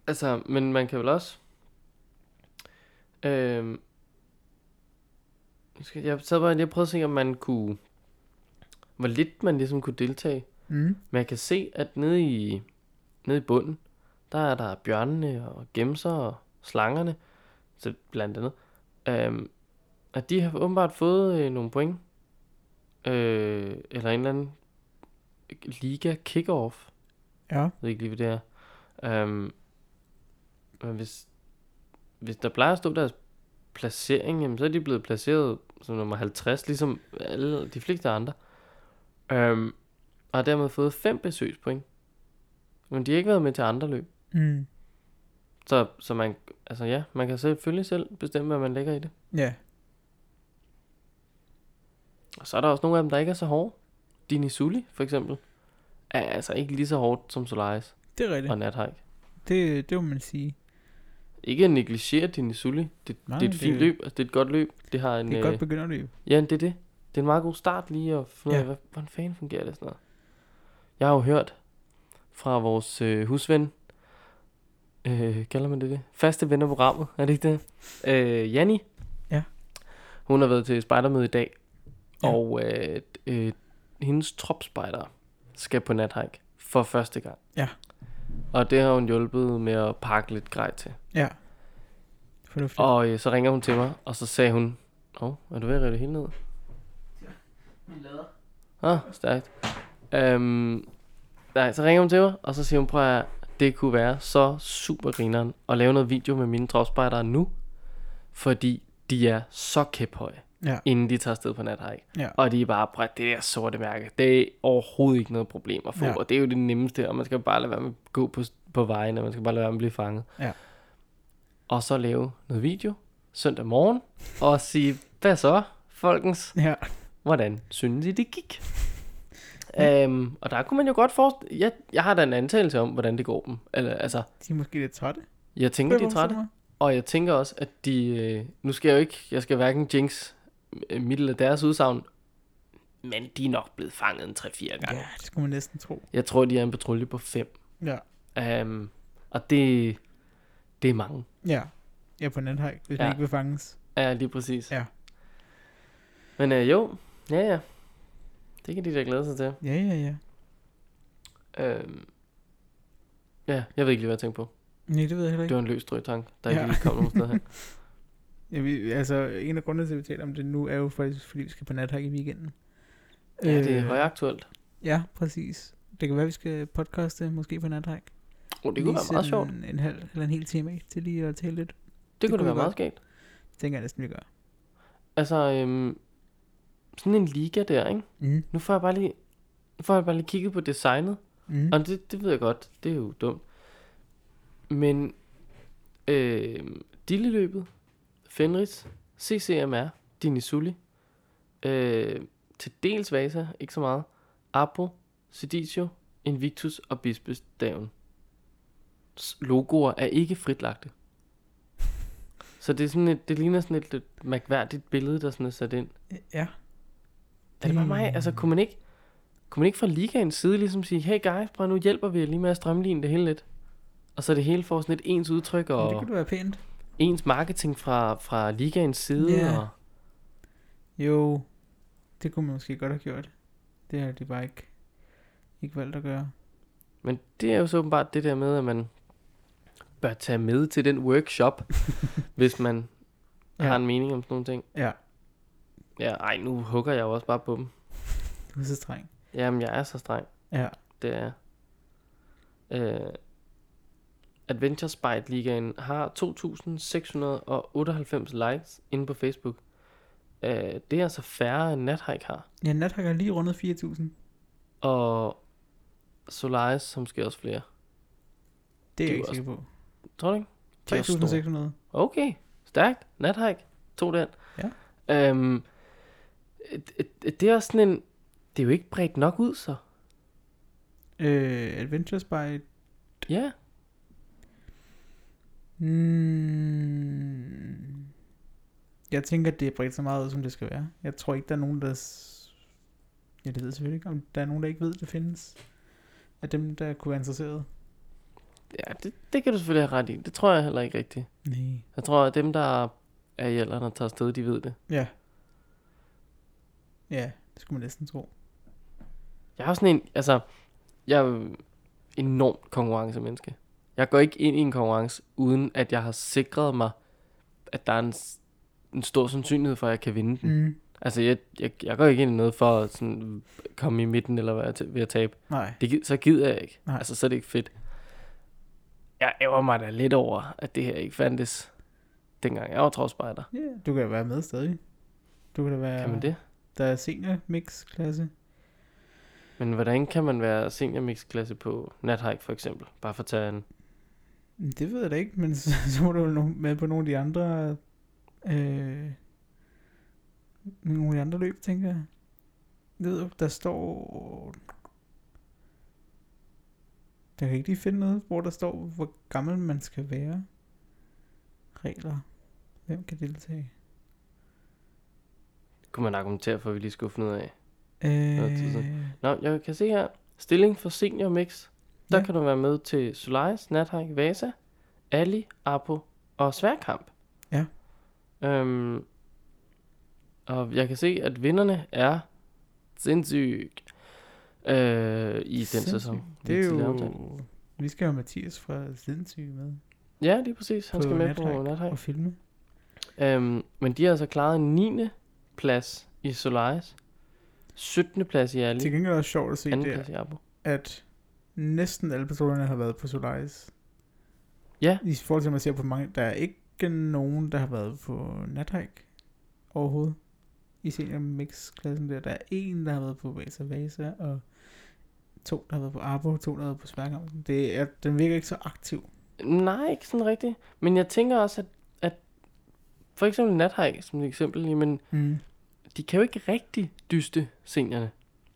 Altså, men man kan vel også... Jeg skal- jeg sad bare lige og prøvede at se, om man kunne... Hvor lidt man ligesom kunne deltage. Mm. Men jeg kan se, at nede i, nede i bunden, der er der bjørnene og gemser og slangerne, så blandt andet. Øhm, at de har åbenbart fået øh, nogle point. Øh, eller en eller anden liga kick-off. Ja. Jeg ved ikke lige, hvad det er. Um, men hvis, hvis der plejer at stå deres placering, jamen, så er de blevet placeret som nummer 50, ligesom alle de fleste andre. Um, og har dermed fået fem besøgspoint. Men de har ikke været med til andre løb. Mm. Så, så man, altså ja, man kan selvfølgelig selv bestemme, hvad man lægger i det. Ja. Og så er der også nogle af dem, der ikke er så hårde. Dini Suli, for eksempel, er altså ikke lige så hårdt som Solaris Det er rigtigt. og Nathike. Det, det må man sige. Ikke at negligere din Sully. Det, Nej, det er et det- fint løb. Altså, det er et godt løb. Det har en... Det er et øh, godt begynderløb. ja, det er det. Det er en meget god start lige at finde ud af, Ja. hvad, hvordan fanden fungerer det sådan noget. Jeg har jo hørt fra vores øh, husven, øh, kalder man det det? Faste venner på programmet, er det ikke det? Øh, Janni. Ja. Hun har været til spejdermøde i dag, Ja. og øh, øh, hendes tropspejder skal på nathike for første gang. Ja. Og det har hun hjulpet med at pakke lidt grej til. Ja. Fornuftigt. Og øh, så ringer hun til mig, og så sagde hun, Åh, er du ved at rive det hele ned? Ah, stærkt. Øhm, nej, så ringer hun til mig, og så siger hun, prøv at det kunne være så super grineren at lave noget video med mine dropspejdere nu, fordi de er så kæphøje, Ja. inden de tager afsted på nathike. Ja. Og de er bare, prøv det der sorte mærke, det er overhovedet ikke noget problem at få, Ja. og det er jo det nemmeste, og man skal bare lade være med at gå på, på vejen, og man skal bare lade være med at blive fanget. Ja. Og så lave noget video søndag morgen, og sige, hvad så, folkens? Ja. hvordan synes I, det gik? Øhm, og der kunne man jo godt forestille... Jeg, jeg har da en antagelse om, hvordan det går dem. Eller, altså, De er måske lidt trætte. jeg tænker, de er trætte. Og jeg tænker også, at de... Øh, nu skal jeg jo ikke... Jeg skal hverken jinx mit eller deres udsagn. Men de er nok blevet fanget en 3-4 mig. gange. Ja, det skulle man næsten tro. Jeg tror, de er en patrulje på 5. Ja. Um, og det... Det er mange. Ja. Ja, på nethike, hvis Ja. man ikke vil fanges. Ja, lige præcis. Ja. Men øh, jo, ja ja. Det kan de da glæde sig til. Ja, ja, ja. Øhm, ja, jeg ved ikke lige, hvad jeg tænkte på. Nej, det ved jeg heller Det ikke. var en løs strøttank, der ikke Ja. lige kom nogen sted her. Ja, vi, altså, en af grundene til, at vi taler om det nu, er jo faktisk, fordi vi skal på nathike i weekenden. Ja, det er Øh, højaktuelt. Ja, præcis. Det kan være, vi skal podcaste måske på nathike. Oh, det kunne være meget sjovt. En, en halv eller en hel time til lige at tale lidt. Det, kunne kunne da være meget skægt. Det tænker jeg næsten, vi gør. Altså, øhm, sådan en liga der, ikke? Mm. Nu får jeg bare lige, får jeg bare lige kigget på designet. Mm. Og det, det ved jeg godt, det er jo dumt. Men, øh, Dilleløbet, Fenris, CCMR, Dinisuli, øh, til dels Vasa, ikke så meget, Apo, Sedicio, Invictus og Bispestaven. Logoer er ikke fritlagte. Så det, er sådan et, det ligner sådan et lidt mærkværdigt billede, der sådan er sat ind. Ja. Er det bare mig? Altså, kunne man ikke, kunne man ikke fra ligaens side ligesom sige, hey guys, prøv nu hjælper vi lige med at strømline det hele lidt. Og så det hele får sådan et ens udtryk Men det og kunne være pænt. Ens marketing fra, fra ligaens side. Ja. Og, Jo, det kunne man måske godt have gjort. Det har de bare ikke, ikke valgt at gøre. men det er jo så åbenbart det der med, at man bør tage med til den workshop, hvis man. Ja. har en mening om sådan nogle ting. Ja, Ja, ej, nu hugger jeg jo også bare på dem. du er så streng. Jamen, jeg er så streng. Ja, Det er øh, Adventure Spite Ligaen har 2.698 likes inde på Facebook. Øh, det er altså færre end Nathike har. ja Nathike har lige rundet 4.000. Og Solaris, som skal også flere. Det er jeg ikke sikker på. Tror du ikke? De er også store. 3.600. Okay, stærkt. Nathike. Tog den. Ja. Øhm, det er også sådan en... Det er jo ikke bredt nok ud, så. Øh, Adventure Spite. Ja. Mm, jeg tænker, det er bredt så meget ud, som det skal være. Jeg tror ikke, der er nogen, der... s- Ja, det ved jeg selvfølgelig ikke, om der er nogen, der ikke ved, det findes. Af dem, der kunne være interesseret. Ja, det, det kan du selvfølgelig have ret i. Det tror jeg heller ikke rigtigt. Nej. Jeg tror, at dem, der er i alderen og tager afsted, de ved det. Ja. Ja, det skulle man næsten tro. Jeg har sådan en, altså, jeg er jo enormt konkurrencemenneske. Jeg går ikke ind i en konkurrence, uden at jeg har sikret mig, at der er en, en stor sandsynlighed for, at jeg kan vinde den. Mm. Altså, jeg, jeg, jeg går ikke ind i noget for at sådan, komme i midten, eller være til, ved at tabe. Nej. Det, så gider jeg ikke. Nej. Altså, så er det ikke fedt. Jeg ærger mig da lidt over, at det her ikke fandtes, dengang jeg var trovspejder. Ja, du kan være med stadig. Du kan da være... Kan man det? Der er senior mix klasse. Men hvordan kan man være senior mix klasse på nathike for eksempel? Bare for at tage en... Det ved jeg da ikke, men så, så må du no- med på nogle af de andre... Øh, nogle af de andre løb, tænker jeg. Det ved du, der står... Der kan ikke lige finde noget, hvor der står, hvor gammel man skal være. Regler. Hvem kan deltage? Kunne man argumentere for, at vi lige skulle finde ud af. Øh. Nå, jeg kan se her. Stilling for senior mix. Der Ja. kan du være med til Solaris, Nathike, Vasa, Ali, Apo og Sværkamp. Ja. Øhm, og jeg kan se, at vinderne er sindssygt øh, i den Sindssygt. sæson. Det er jo... Vi skal have Mathias fra Sindssyg med Ja, lige præcis. Han på skal med på Nathike. Nathike. og filme. Øhm, men de har altså klaret en 9. plads i Solaris. 17. plads i Ali. Til gengæld er det sjovt at se der, at næsten alle personerne har været på Solaris. Ja. I forhold til, at man ser på mange, der er ikke nogen, der har været på Nathike overhovedet. I senior mix-klassen der. Der er en, der har været på Vasa Vasa, og to, der har været på Arbo, to, der har været på Sværkampen. Det er, den virker ikke så aktiv. Nej, ikke sådan rigtigt. Men jeg tænker også, at, at for eksempel Nathike som et eksempel, jamen, Mm. de kan jo ikke rigtig dyste seniorerne.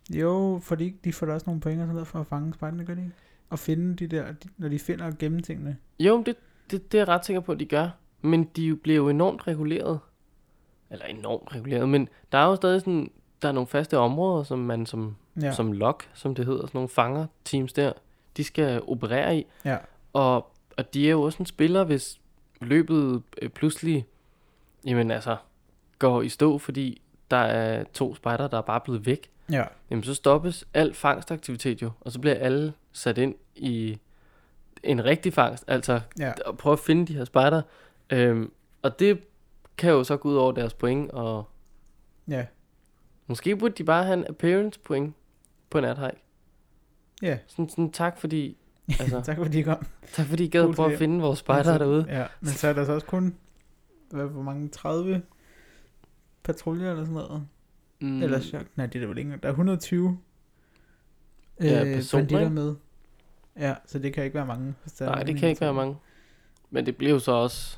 Jo, fordi de får da også nogle penge og sådan noget for at fange spejderne, gør de ikke? Og finde de der, de, når de finder og gemmer tingene. Jo, det, det, det er jeg ret sikker på, at de gør. Men de bliver jo enormt reguleret. Eller enormt reguleret, men der er jo stadig sådan, der er nogle faste områder, som man som, Ja, som lock, som det hedder, sådan nogle fanger teams der, de skal operere i. ja, Og, og de er jo også en spiller, hvis løbet øh, pludselig, jamen altså, går i stå, fordi der er to spejder, der er bare blevet væk. Ja, Jamen så stoppes al fangstaktivitet jo, og så bliver alle sat ind i en rigtig fangst, altså ja. at prøve at finde de her spejder. Øhm, og det kan jo så gå ud over deres point, og Ja, måske burde de bare have en appearance point på Nathike. ja. Sådan, sådan tak fordi, altså, tak fordi I kom. tak fordi I gad prøve at finde vores spejdere Altså, derude. Ja, men så er der så også kun, hvad, hvor mange, 30 patruljer eller sådan noget? Mm. Eller. Nej, det er der vel ikke. Der er 120 Ja, øh, personer, banditter ikke? med. Ja, så det kan ikke være mange. Nej, det kan ikke være mange. Men det bliver jo så også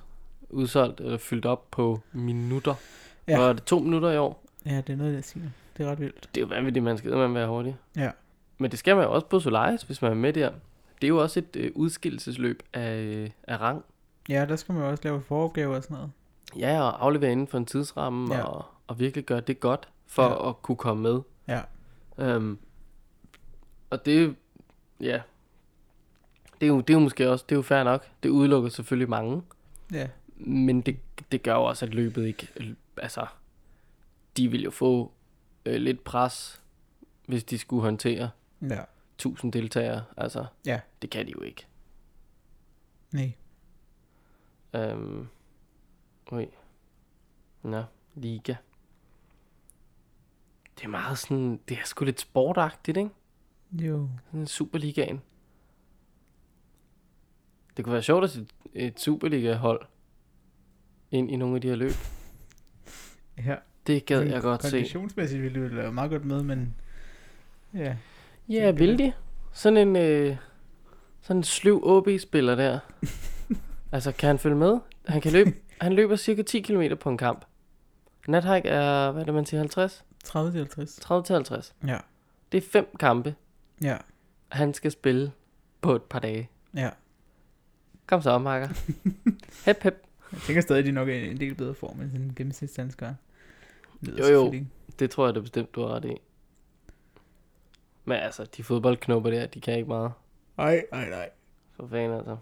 udsolgt eller fyldt op på minutter. Ja. Er det to minutter i år? Ja, det er noget, jeg siger. Det er ret vildt. Det er jo vanvittigt, man skal man være hurtig. Ja. Men det skal man jo også på Solaris, hvis man er med der. Det er jo også et øh, udskillelsesløb af, øh, af rang. Ja, der skal man jo også lave foropgaver og sådan noget. Ja, og aflevere inden for en tidsramme, ja. og, og virkelig gøre det godt, for Ja. at kunne komme med. Ja. Um, og det, ja, det er, jo, det er jo måske også, det er jo fair nok. Det udelukker selvfølgelig mange, Ja, men det, det gør jo også, at løbet ikke, altså, de vil jo få øh, lidt pres, hvis de skulle håndtere ja. 1000 deltagere. Altså, Ja. det kan de jo ikke. Nej. Um, ui. Nå, liga. Det er meget sådan, det er sgu lidt sportagtigt, ikke? Jo. Sådan Superligaen. Det kunne være sjovt at se et, Superliga-hold ind i nogle af de her løb. Ja. Det gad jeg godt se. Konditionsmæssigt ville det være meget godt med, men... Ja. Ja, vil de? Sådan en, øh, sådan en sløv OB-spiller der. altså, kan han følge med? Han kan løbe, han løber cirka 10 km på en kamp. Nathike er, hvad er det, man siger, 50? 30 til 50. 30 til 50. Ja. Det er fem kampe, Ja. han skal spille på et par dage. Ja. Kom så, Marker. hep, hep. Jeg tænker stadig, at de nok er i en del bedre form end sådan en gennemsnitsdansker. Jo, jo. Det tror jeg da bestemt, du har ret i. Men altså, de fodboldknopper der, de kan ikke meget. Ej, ej, nej. For fanden altså.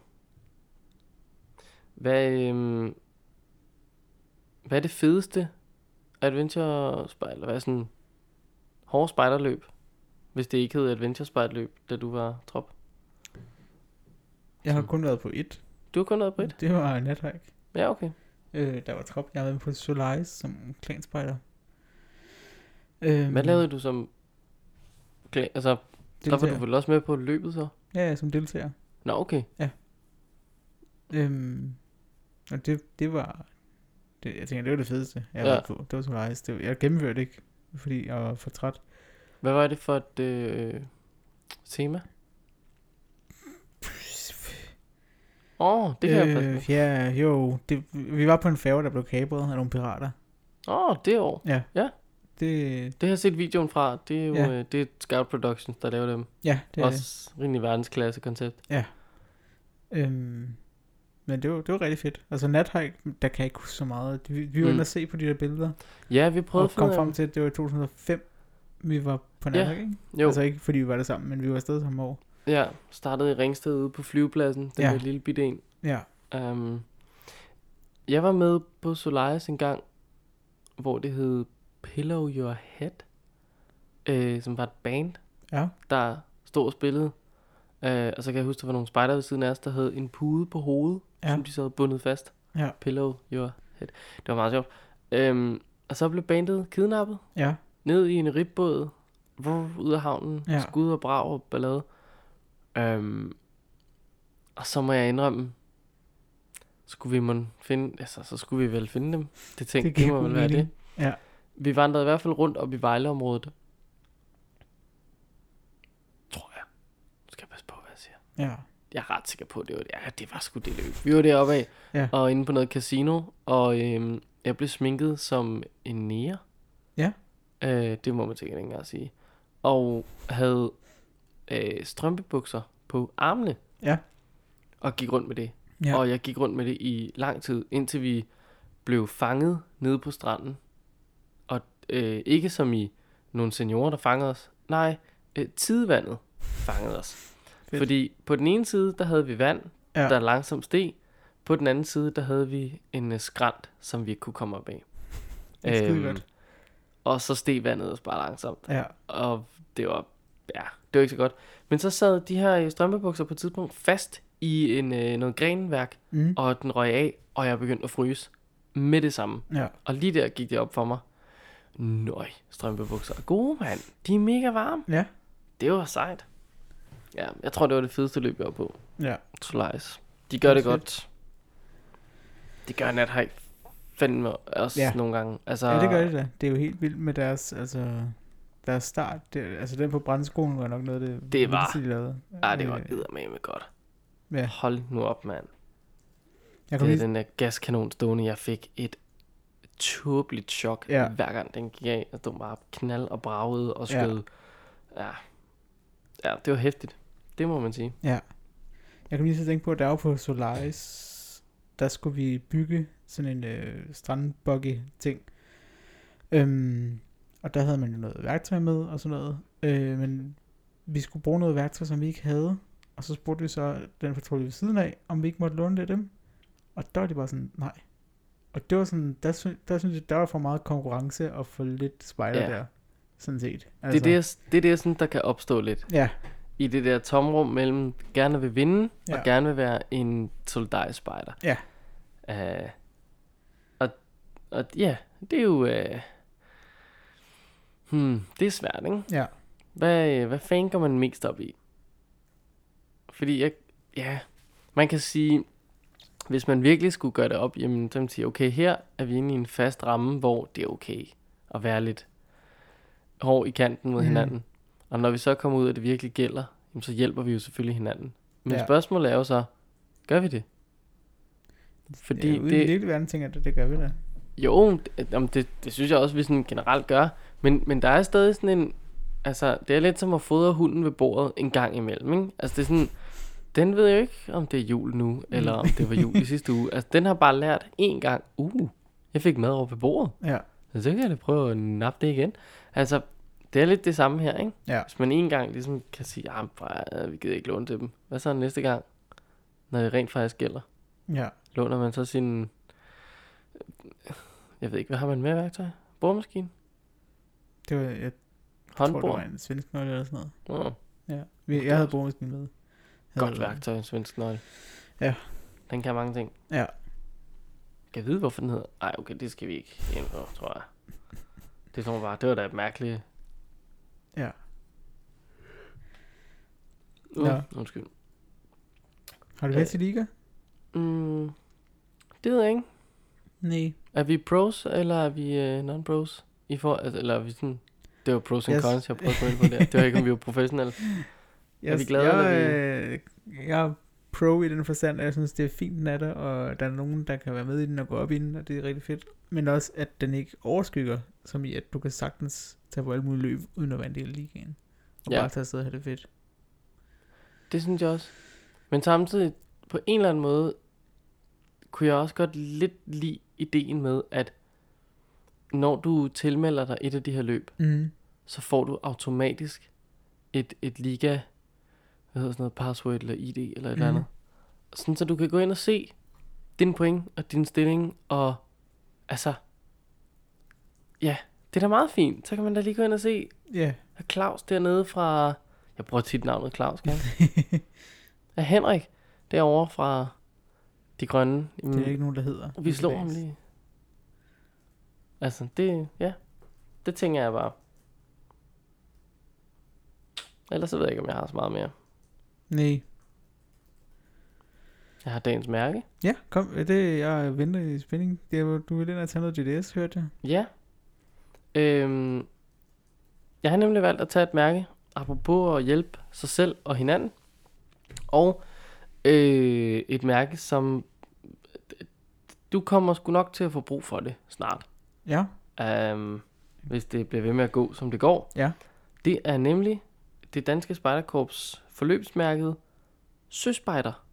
Hvad, øhm, hvad er det fedeste adventure spejl? Hvad sådan hårde spejderløb? Hvis det ikke hed adventure spejderløb, da du var trop. Jeg har kun været på et. Du har kun været på et? Det var Nathike. Ja, okay. Øh, der var trop. Jeg har været på Solaris som klanspejder. Øhm, Hvad lavede du som... klæ- Altså, der var deltager. du vel også med på løbet så? Ja, ja, som deltager. Nå, okay. Øhm, og det, det var... Det, jeg tænker, det var det fedeste, jeg Ja. været på. Det var Solaris. Det var, jeg gennemførte ikke, fordi jeg var for træt. Hvad var det for et øh, tema? Åh, oh, det kan øh, jeg faktisk. Ja, jo. Det, vi var på en færge, der blev kabret af nogle pirater. Åh, oh, det år. Ja. Ja. Det, Det har jeg set videoen fra. Det er jo Ja. ja. øh, det er Scout Productions, der laver dem. ja, Det det er Også rimelig verdensklasse koncept. Øhm, men det var, det var rigtig fedt. Altså Nathike, der kan jeg ikke huske så meget. Vi, vi var Mm. inde og se på de der billeder. Ja, vi prøvede og kom at frem til, at det var i 2005, vi var på Ja. Nathike, ikke? Jo, Altså ikke fordi vi var der sammen, men vi var afsted samme år. ja. Startede i Ringsted ude på flyvepladsen. Den Ja. ja. der lille bitte en. Ja. Um, jeg var med på Solaris en gang, hvor det hed Pillow Your Head, øh, som var et band, Ja. der stod og spillede. Øh, og så kan jeg huske, der var nogle spejder ved siden af os, der havde en pude på hovedet, Ja. som de så havde bundet fast. Ja. Pillow Your Head. Det var meget sjovt. Øhm, og så blev bandet kidnappet Ja. ned i en ribbåd, vrr, ud af havnen, Ja. skud og brag og ballade. Øhm, og så må jeg indrømme, skulle vi må finde, altså så skulle vi vel finde dem. Det tænkte, det, det må vel være det. Ja. Vi vandrede i hvert fald rundt op i Vejleområdet. Tror jeg. Nu skal jeg passe på, hvad jeg siger. Ja. Jeg er ret sikker på, at det var, ja, det var sgu det løb. Vi var deroppe af, Ja. og inde på noget casino, og øhm, jeg blev sminket som en nære. Ja. Øh, det må man sikkert ikke engang sige. Og havde øh, strømpebukser på armene. Ja. Og gik rundt med det. Ja. Og jeg gik rundt med det i lang tid, indtil vi blev fanget nede på stranden. Og øh, ikke som i nogle seniorer, der fangede os. Nej, øh, tidevandet fangede os. Fedt. Fordi på den ene side, der havde vi vand, Ja. der langsomt steg. På den anden side, der havde vi en uh, skrant, som vi ikke kunne komme op af. Det skide godt. og så steg vandet os bare langsomt. Ja. Og det var, ja, det var ikke så godt. Men så sad de her øh, strømpebukser på et tidspunkt fast i en, øh, noget grenværk, Mm. og den røg af, og jeg begyndte at fryse med det samme. Ja. Og lige der gik det op for mig. Nøj, strømpebukser er gode, mand. De er mega varme. Ja. Det var sejt. Ja, jeg tror, det var det fedeste løb, jeg var på. Ja. Solaris. De gør Det det godt. Det gør Nat High fandme også Ja. ja. nogle gange. Altså, Ja, det gør det da. Det er jo helt vildt med deres, altså, deres start. Det, altså den på brandskolen var nok noget af det, Det var- de lavede. Ja, det var Øh, med godt. Ja. Hold nu op, mand. Jeg Det er lige, den der gaskanon stående. Jeg fik et tåbeligt chok, Ja. ja. hver gang den gik af. Og stod bare knald og bragede og Ja. skød. Ja. ja. det var hæftigt. Det må man sige. ja. Jeg kan lige så tænke på, at der var på Solaris, der skulle vi bygge sådan en øh, strandbuggy ting. Øhm, og der havde man jo noget værktøj med og sådan noget. Øh, men vi skulle bruge noget værktøj, som vi ikke havde. Og så spurgte vi så den patrulje ved siden af, om vi ikke måtte låne det af dem. Og der var de bare sådan, nej. Og det var sådan, der, sy- der synes jeg, der var for meget konkurrence og for lidt spejder Ja. der. Sådan set. Altså. Det er det, det, er det sådan, der kan opstå lidt. Ja, I det der tomrum mellem gerne vil vinde, ja. Og gerne vil være en soldat spejder. Ja. Uh, og, og ja, det er jo... Uh, hmm, det er svært, ikke? ja, Hvad, øh, hvad fanden går man mest op i? Fordi jeg, ja, man kan sige, hvis man virkelig skulle gøre det op, jamen så man sige, okay, her er vi inde i en fast ramme, hvor det er okay at være lidt hård i kanten mod mm. hinanden. Og når vi så kommer ud, og det virkelig gælder, jamen, så hjælper vi jo selvfølgelig hinanden. Men Ja. spørgsmålet er jo så, gør vi det? Fordi ja det, den lille verden tænker at det gør vi da. jo, det, det, det synes jeg også, vi sådan generelt gør. Men, men der er stadig sådan en... Altså, det er lidt som at fodre hunden ved bordet en gang imellem, ikke? Altså, det er sådan... Den ved jo ikke, om det er jul nu, eller om det var jul i sidste uge. Altså, den har bare lært en gang, uh, jeg fik mad over ved bordet. Ja, Så så kan jeg da prøve at nappe det igen. Altså, det er lidt det samme her, ikke? ja, Hvis man en gang ligesom kan sige, ja, vi gider ikke låne til dem. Hvad så næste gang, når det rent faktisk gælder? ja. Låner man så sin... Jeg ved ikke, hvad har man med værktøj? Boremaskine? Det var, jeg tror, det Håndbord? var en svensk nøgle eller sådan noget. Nå, Ja. Vi, jeg havde boremaskinen med. Havde godt jeg. værktøj, en svensk nøgle. Ja. Den kan mange ting. Ja. Kan jeg vide, hvorfor den hedder? Nej, okay, det skal vi ikke ind på, tror jeg. Det tror jeg bare, det var da et mærkeligt... Ja. Uh, Ja. Undskyld. Har du Øh. været til liga? Mm, det ved jeg ikke. Nej. Er vi pros, eller er vi uh, non-pros? I for, altså, eller er vi sådan... Det var pros and Yes. cons, jeg prøvede at på det. Det var ikke, om vi var professionelle. Er vi glade, jeg, eller øh, jeg er pro i den forstand, at jeg synes, det er fint, den er der, og der er nogen, der kan være med i den og gå op i den, og det er rigtig fedt. Men også, at den ikke overskygger, som i, at du kan sagtens tage på alle mulige løb, uden at være en del af ligaen. Og Ja. bare tage afsted og have det fedt. Det synes jeg også. Men samtidig, på en eller anden måde, kunne jeg også godt lidt lide ideen med, at når du tilmelder dig et af de her løb, Mm. så får du automatisk et, et liga, hvad hedder sådan noget, password eller ID eller et eller Mhm. andet. Sådan så du kan gå ind og se, din point og din stilling, og altså, ja, det er da meget fint. Så kan man da lige gå ind og se Ja. at Claus dernede fra, jeg bruger tit navnet Claus, kan jeg? Ja, Henrik, derovre fra De Grønne. Det er ikke nogen, der hedder. Vi slår ham lige. Altså, det, ja, det tænker jeg bare. Ellers så ved jeg ikke, om jeg har så meget mere. Nej. Jeg har dagens mærke. Ja, kom. Det, jeg venter i spænding. Det er, du vil ind og tage noget GDS, hørte jeg. Ja. Øhm, jeg har nemlig valgt at tage et mærke, apropos at hjælpe sig selv og hinanden. Og øh, et mærke, som du kommer sgu nok til at få brug for det snart. Ja. Um, hvis det bliver ved med at gå, som det går. Ja. Det er nemlig det danske spejderkorps forløbsmærket Søspejder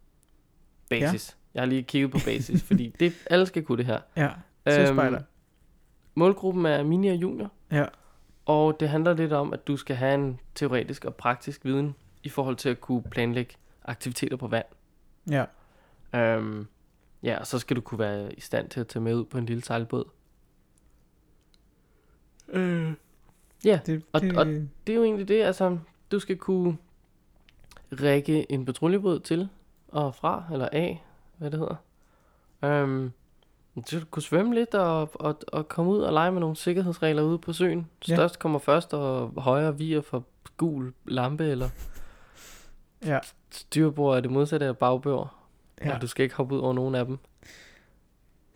Basis. Ja. Jeg har lige kigget på basis, fordi det, alle skal kunne det her. Ja. Øhm, Søspejder. Målgruppen er mini og junior, Ja. Og det handler lidt om, at du skal have en teoretisk og praktisk viden i forhold til at kunne planlægge aktiviteter på vand. Ja. Um, ja, og så skal du kunne være i stand til at tage med ud på en lille sejlbåd. Øh. Ja, Det, Og- det, og- det er jo egentlig det, altså, du skal kunne række en patruljebåd til og fra, eller af, hvad det hedder. Um, du kunne svømme lidt og, og, og komme ud og lege med nogle sikkerhedsregler ude på søen. Ja. Størst kommer først, og højre viger for gul lampe, eller ja. styrbord er det modsatte af bagbord. Ja. ja. Og du skal ikke hoppe ud over nogen af dem.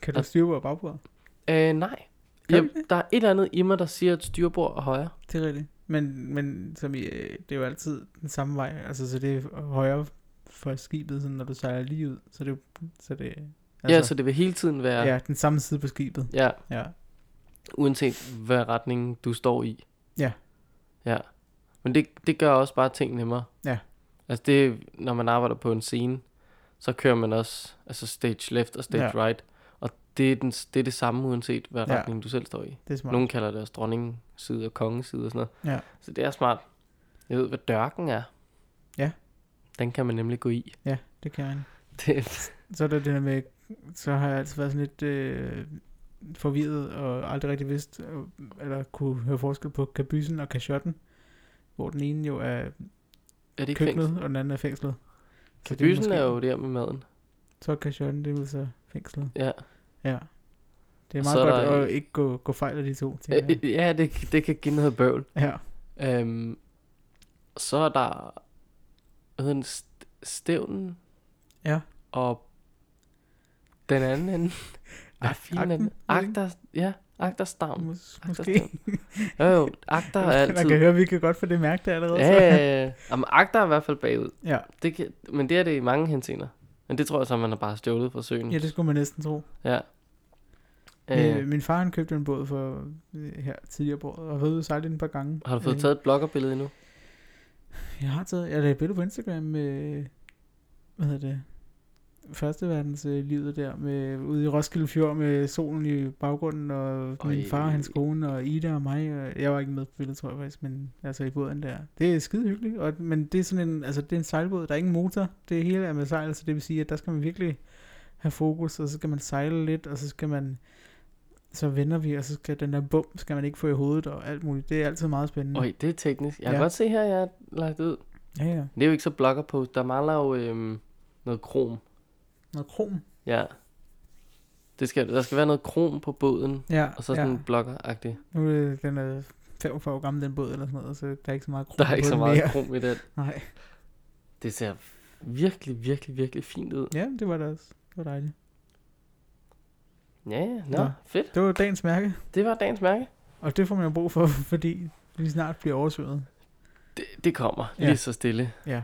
Kan du styre på bagbordet? Øh, nej. Kan Ja, der er et eller andet i mig, der siger, at styrbord er højre. Det er rigtigt. Men, men som i, øh, det er jo altid den samme vej. Altså, så det er højere for skibet, sådan, når du sejler lige ud. Så det, så det Altså, ja, så det vil hele tiden være... ja, den samme side på skibet. ja Ja. uanset hvad retning du står i. Ja. Ja. Men det, det gør også bare ting nemmere. Ja. Altså det, når man arbejder på en scene, så kører man også altså stage left og stage Ja. right. Og det er, den, det er det samme uanset hvad Ja. retning du selv står i. Det er smart. Nogle kalder det også dronningen side og kongens side og sådan noget. Ja. Så det er smart. Jeg ved, hvad dørken er. Ja. Den kan man nemlig gå i. Ja, det kan jeg. Det, Så er der det der med, så har jeg altid været sådan lidt øh, forvirret og aldrig rigtig vidst, øh, eller kunne høre forskel på kabysen og kashotten, hvor den ene jo er er det køkkenet, fængsel? og den anden er fængslet. Kabysen måske- er jo der med maden. Så er kashotten, det er jo så fængslet. Ja. Ja. Det er meget så er godt der- at ikke gå, gå fejl af de to. Øh, Ja, det, det kan give noget bøvl. Ja. Øhm, så er der hvad hedder den, st- stævnen Ja. og den anden ende. Er det ikke? Agter, ja, agterstavn. Mås- Agter måske. Jo, jo, agter er Man altid... kan høre, at vi kan godt få det mærke der allerede. Ja, ja, ja. Jamen, agter er i hvert fald bagud. ja. Det kan, men det er det i mange henseender. Men det tror jeg så, man har bare stjålet fra søen. ja, det skulle man næsten tro. Ja. Øh. Min far han købte en båd for øh, her tidligere på året, og har været ude sejle et par gange. har du fået Øh, taget et bloggerbillede endnu? Jeg har taget, jeg lagde et billede på Instagram med, hvad hedder det, første verdens øh, livet der, med, ude i Roskilde Fjord med solen i baggrunden, og min Øj. far, hans kone, og Ida og mig, og jeg var ikke med på billedet, tror jeg faktisk, men altså i båden der. Det er skide hyggeligt, og, men det er sådan en, altså det er en sejlbåd, der er ingen motor, det hele er med sejl, så det vil sige, at der skal man virkelig have fokus, og så skal man sejle lidt, og så skal man, så vender vi, og så skal den der bum, skal man ikke få i hovedet, og alt muligt. Det er altid meget spændende. Øj, det er teknisk. Jeg kan Ja. godt se her, jeg har lagt ud. Ja, ja. Det er jo ikke så blogger på. Der mangler jo øhm, noget krom. Noget krom. Ja. Det skal, der skal være noget krom på båden, Ja, og så sådan ja. blogger-agtigt. Nu er det- den er 45 år gammel, den båd eller sådan noget, så der er ikke så meget krom Der er ikke så meget mere. krom i den. Nej. Det ser virkelig, virkelig, virkelig fint ud. Ja, det var det også. Det var dejligt. Ja, ja, nå, Nå. fedt. Det var dagens mærke, Det var dagens mærke. og det får man jo brug for, fordi vi snart bliver oversvømmet. Det, det kommer Ja. lige så stille. Ja.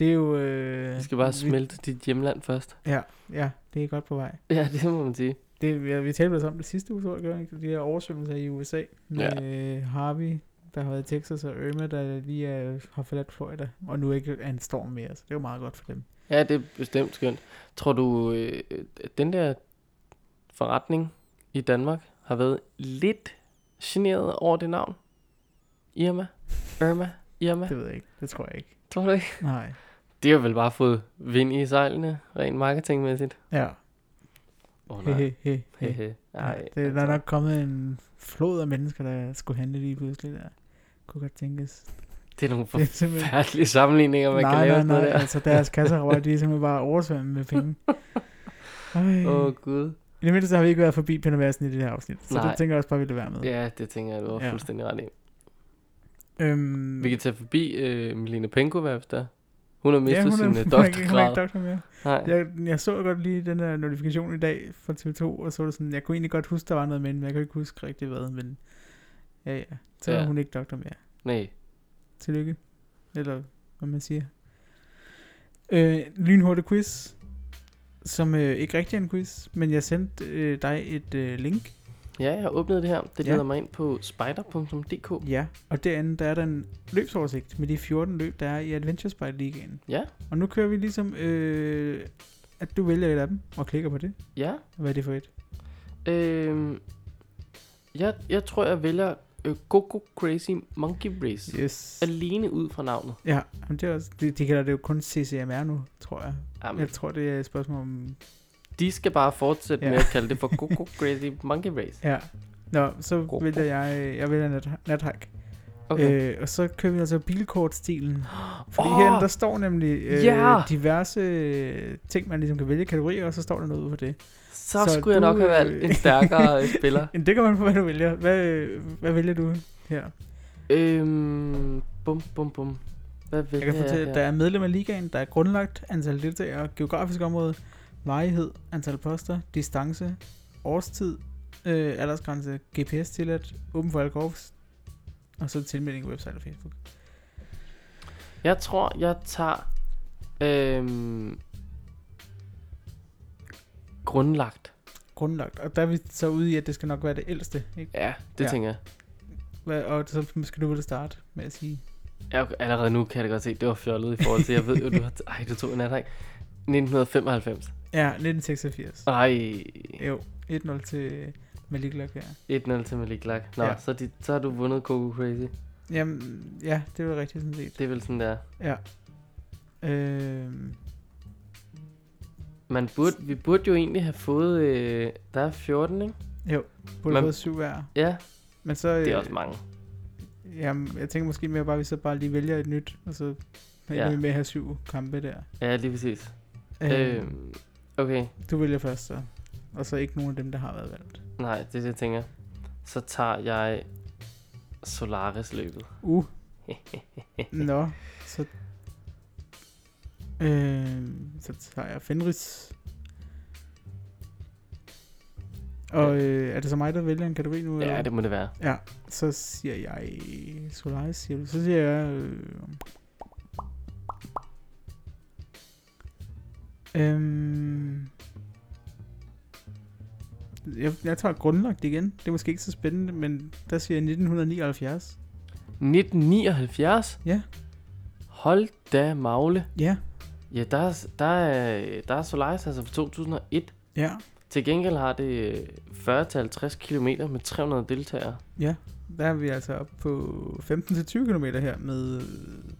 Det er jo... Øh, Vi skal bare vi- smelte dit hjemland først. Ja, ja, det er godt på vej. Ja, det må man sige. Det, vi, vi talte om det sidste uge, tror jeg, vi de her oversvømmelser i USA med ja. Harvey, der har været i Texas, og Irma, der lige er, har forladt Florida, og nu ikke er en storm mere, så det er jo meget godt for dem. Ja, det er bestemt skønt. Tror du, øh, den der forretning i Danmark har været lidt generet over det navn? Irma? Irma? Irma? Det ved jeg ikke, det tror jeg ikke. Tror du ikke? Nej. De har vel bare fået vind i sejlene, rent marketingmæssigt. Ja, Åh oh, nej. He, he, he. Hehe. Ej, det, der er altså. nok kommet en flod af mennesker, der skulle handle lige pludselig der. Kunne godt tænkes. Det er nogle Det er simpelthen... forfærdelige sammenligninger, man nej, kan lave nej, sådan noget nej, der. altså deres kasserøjer, de er simpelthen bare oversvømmet med penge. Åh, oh, gud. I det mindste har vi ikke været forbi Penderværsen i det her afsnit, så Nej. det tænker jeg også bare, vi vil være med. Ja, det tænker jeg, du har Ja. fuldstændig ret i. Øhm, Vi kan tage forbi øh, Melina Penko, hvad der? Hun har mistet ja, hun sin er, øh, hun er ikke, hun er ikke doktorgrad. mere. Nej. Jeg, jeg så godt lige den der notifikation i dag fra TV2, og så var det sådan, jeg kunne egentlig godt huske, der var noget med men jeg kan ikke huske rigtig hvad, men ja, ja, så Ja. er hun ikke doktor mere. Nej. Tillykke. Eller hvad man siger. Øh, lynhurtig quiz, som øh, ikke rigtig er en quiz, men jeg sendte øh, dig et øh, link. Ja, jeg har åbnet det her. Det Ja. leder mig ind på spider.dk. Ja. Og derinde, der er der en løbsoversigt med de 14 løb, der er i Adventure Spy Ligaen. Ja, Og nu kører vi ligesom, øh, at du vælger et af dem og klikker på det. ja. Hvad er det for et? Øhm, jeg, jeg tror, jeg vælger øh, Go Go Crazy Monkey Race. Yes. Alene ud fra navnet. Ja, men det er også, de, de kalder det jo kun CCMR nu, tror jeg. Jamen, Jeg tror, det er et spørgsmål om... de skal bare fortsætte Ja. med at kalde det for Go Go Crazy Monkey Race. Ja. Nå, så Go- vælger jeg, jeg vælger nat, nathike. Okay. Øh, og så kører vi altså bilkortstilen. Fordi oh, herinde, der står nemlig øh, Ja! diverse ting, man ligesom kan vælge kategorier, og så står der noget ud for det. så, så skulle jeg nok du, have valgt øh, en stærkere øh, spiller. Det kan man på, hvad du vælger. Hvad, hvad vælger du her? Øhm, bum, bum, bum. Hvad Jeg vælger kan jeg, fortælle, her? at der er medlem af ligaen, der er grundlagt antal deltagere, geografisk område, varighed, antal poster, distance, årstid, øh, aldersgrænse, GPS tilladt, åben for alle golfs, og så tilmelding website og Facebook. Jeg tror, jeg tager... Øhm, grundlagt. Grundlagt. Og der er vi så ude i, at det skal nok være det ældste. Ikke? Ja, det Ja. tænker jeg. Hvad, og så skal du vel starte med at sige. Ja, okay, allerede nu kan jeg da godt se, det var fjollet i forhold til, jeg ved jo, du har... Ej, du tog en ikke? 1995. Ja, 1986. Ej, Jo, 1-0 til Malik Lak her. 1-0 til Malik Lak. Nå, Ja. ja. så, de, så har du vundet Coco Crazy. Jamen, ja, det var rigtigt sådan set. Det er vel sådan der. Ja. Øhm, Man burde, vi burde jo egentlig have fået... Øh, der er 14, ikke? jo, burde Man- have fået syv hver. Ja, Men så, det er øh, også mange. Jamen, jeg tænker måske mere bare, at vi så bare lige vælger et nyt, og så Ja. vi med at have syv kampe der. Ja, lige præcis. Øhm, Øhm, okay, Du vælger først så. Og så ikke nogen af dem, der har været valgt. nej, det er det, jeg tænker. Så tager jeg Solaris-løbet. Uh. Nå, så... Øhm, så tager jeg Fenris. Og øh, er det så mig, der vælger en kategori nu? Ja, eller? det må det være. Ja, så siger jeg Solaris, siger du. Så siger jeg... Øh, øhm, jeg, jeg tager grundlagt igen. Det er måske ikke så spændende, men der siger jeg 1979. 1979? Ja. Hold da magle. Ja, Ja, der er, der er, der er Solaris altså fra 2001. ja, Til gengæld har det øh, 40-50 km med 300 deltagere. ja. Der er vi altså oppe på 15-20 km her med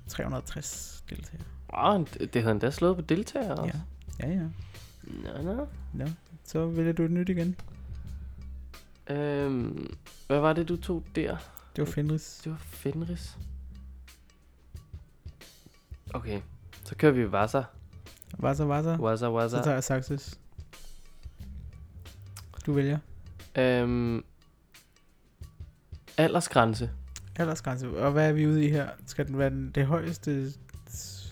360 deltagere. Wow, det det havde endda slået på deltagere også. Ja, ja, ja. Nå, nå. Så vælger du et nyt igen. Øhm, hvad var det, du tog der? Det var Fenris. Det var Fenris. Okay, så kører vi Vasa. Vasa, Vasa. Vasa, Så Vasa. tager jeg Saxes. Du vælger. Øhm, aldersgrænse. Aldersgrænse. Og hvad er vi ude i her? Skal den være den, det højeste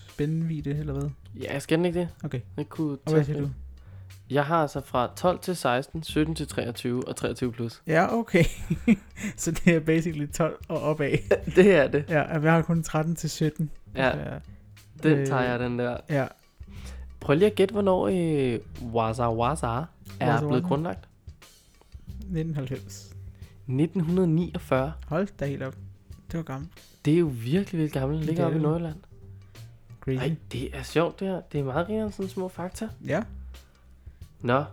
spændvidde, eller hvad? Ja, skal den ikke det? Okay. Det kunne Og hvad siger du? Jeg har altså fra 12 til 16, 17 til 23 og 23 plus. Ja, okay. så det er basically 12 og opad. det er det. Ja, vi har kun 13 til 17. Ja, ja. den øh, tager jeg, den der. Ja, Prøv lige at gætte, hvornår øh, Waza Waza er Waza blevet grundlagt. 1990. 1949. Hold da helt op. Det var gammelt. Det er jo virkelig vildt gammelt. Det ligger er oppe i. Nordjylland. Crazy. Nej, det er sjovt det her. Det er meget griner sådan små fakta. Ja, Nå,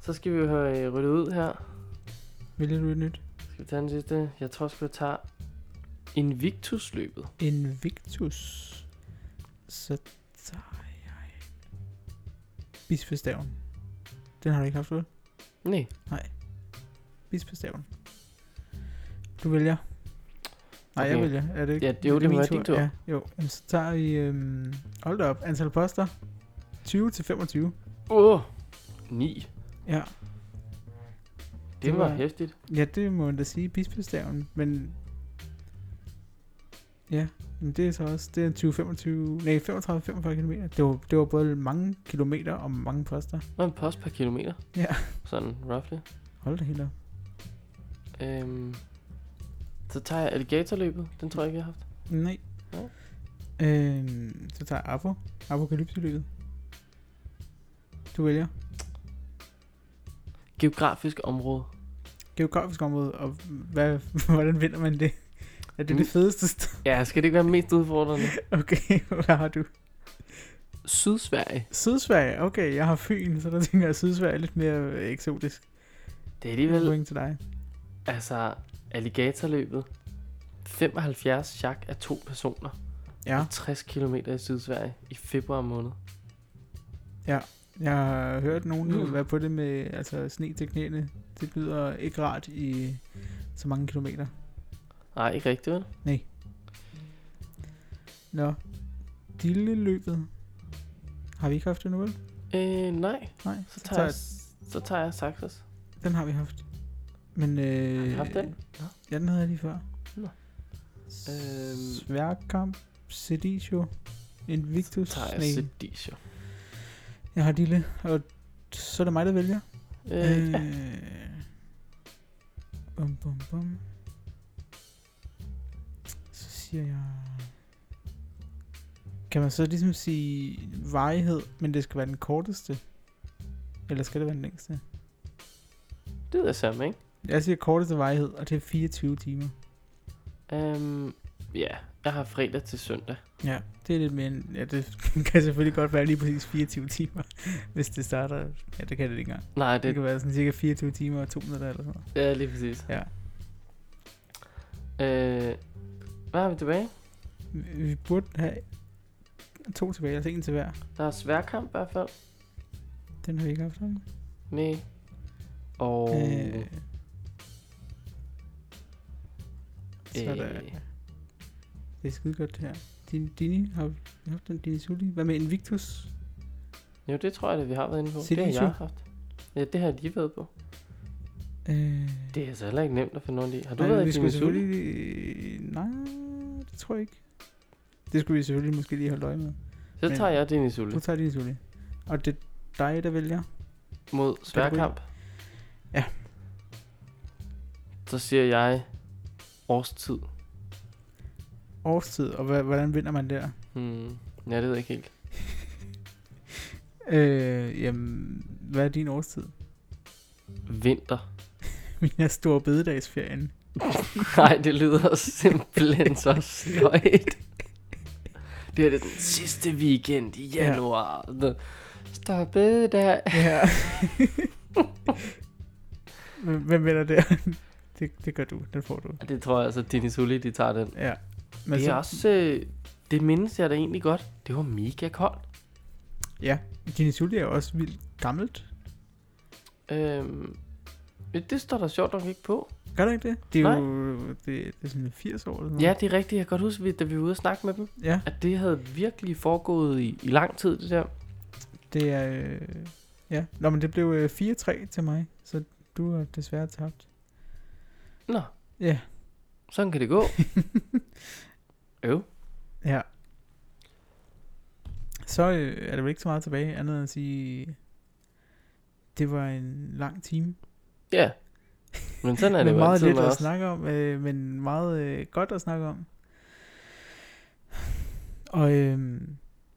så skal vi jo have øh, ryddet ud her. vælger du et nyt? Skal vi tage den sidste? Jeg tror, skal vi tage Invictus-løbet. Invictus. Så tager jeg... Bispestaven. Den har du ikke haft, vel? Nej. Bispestaven. Du vælger. Nej, okay. jeg vælger. Er det ikke? Ja, jo, er det min være din tur. Ja, jo. Jamen, så tager vi... Øhm, hold da op. Antal poster. 20 til 25. Åh, oh, 9. Ja. Det, Det det var var- hæftigt. Ja, det må man da sige. Bispestaven. Men... Ja, men det er så også... Det er 20, 25... Nej, 35, 45 km. Det var, det var både mange kilometer og mange poster. Hvad en post per kilometer? Ja. Sådan, roughly. Hold da helt op. Øhm, så tager jeg alligatorløbet. Den tror jeg ikke, jeg har haft. Nej. Ja. Øhm, så tager jeg Apo. Apokalypseløbet. Du vælger. Geografisk område. Geografisk område, og hvad, hvordan vinder man det? Er det Mm. det fedeste sted? Ja, skal det ikke være mest udfordrende? Okay, hvad har du? Sydsverige. Sydsverige, okay, jeg har Fyn, så der tænker jeg, at Sydsverige er lidt mere eksotisk. Det er alligevel, Point til dig. altså, alligatorløbet. 75 chak af to personer. Ja, 60 km i Sydsverige i februar måned. jeg har hørt nogen Mm. være på det med altså, sne til knæene. Det lyder ikke rart i så mange kilometer. Nej, ikke rigtigt, vel? Nej. Nå, Dille-løbet. Har vi ikke haft det nu, vel? Øh, nej. Nej, Så tager, jeg, så tager jeg Saxos. Den har vi haft. Men øh, Har vi haft den? Ja, den havde jeg lige før. Nå. Øhm. Sværkamp, Seditio, Invictus. Så tager jeg Nej, Sedisio. jeg har Dille, og så er det mig, der vælger. Øh, ja. Bum, bum, bum. Så siger jeg... Kan man så ligesom sige varighed, men det skal være den korteste? Eller skal det være den længste? Det er samme, ikke? Jeg siger korteste varighed, og det er 24 timer. Øhm, ja, jeg har fredag til søndag. Ja, det er lidt mere end, ja, det kan selvfølgelig godt være lige præcis 24 timer, hvis det starter, ja, det kan det ikke engang. Nej, Det, det kan være sådan cirka 24 timer og 2 minutter eller sådan noget. ja, lige præcis. Ja. Øh, hvad har vi tilbage? Vi, vi burde have to tilbage, altså en til hver. Der er sværkamp i hvert fald. Den har vi ikke haft, vi? Nej. Og... Øh, så er der, øh, det er skide godt det her. Din, Dini, har vi haft den Dini Suli? Hvad med Invictus? jo, det tror jeg, at vi har været inde på. Det har jeg haft. Ja, det har jeg lige været på. Øh, Det er altså heller ikke nemt at finde rundt i. Har du nej, været i skulle din Sul? selvfølgelig... Nej, det tror jeg ikke. Det skulle vi selvfølgelig måske lige holde øje med. Så men- tager jeg din i Sul Du tager Dini Suli. Og det er dig, der vælger. mod sværkamp. Ja. Så siger jeg årstid. Årstid, og hva- hvordan vinder man der? Hmm. Ja, det ved jeg ikke helt. Øh, jamen, hvad er din årstid? Vinter. Min er stor bededagsferien. Nej, det lyder simpelthen så sløjt. Det er det den sidste weekend i Ja. januar. Ja. Stop der. Ja. Hvem vinder der? Det, det gør du, den får du. Det tror jeg altså, Dini Sully, de tager den. Ja. Men det er også, øh, det mindes jeg da egentlig godt. Det var mega koldt. Ja, Dini Sully er også vildt gammelt. Øhm, det står der sjovt nok ikke på. Gør det ikke det? Det er Nej. jo det, det er sådan 80 år eller sådan Ja, noget. det er rigtigt. Jeg kan godt huske, vi- da vi var ude og snakke med dem, Ja, at det havde virkelig foregået i, i lang tid, det der. det er... Øh, ja, Nå, men det blev øh, 4-3 til mig, så du har desværre tabt. Nå, Ja, sådan kan det gå. Øv. ja. Så øh, er der vel ikke så meget tilbage, andet end at sige... Det var en lang time. Ja. Men sådan er det jo meget lidt at snakke om, øh, men meget øh, godt at snakke om. Og øh,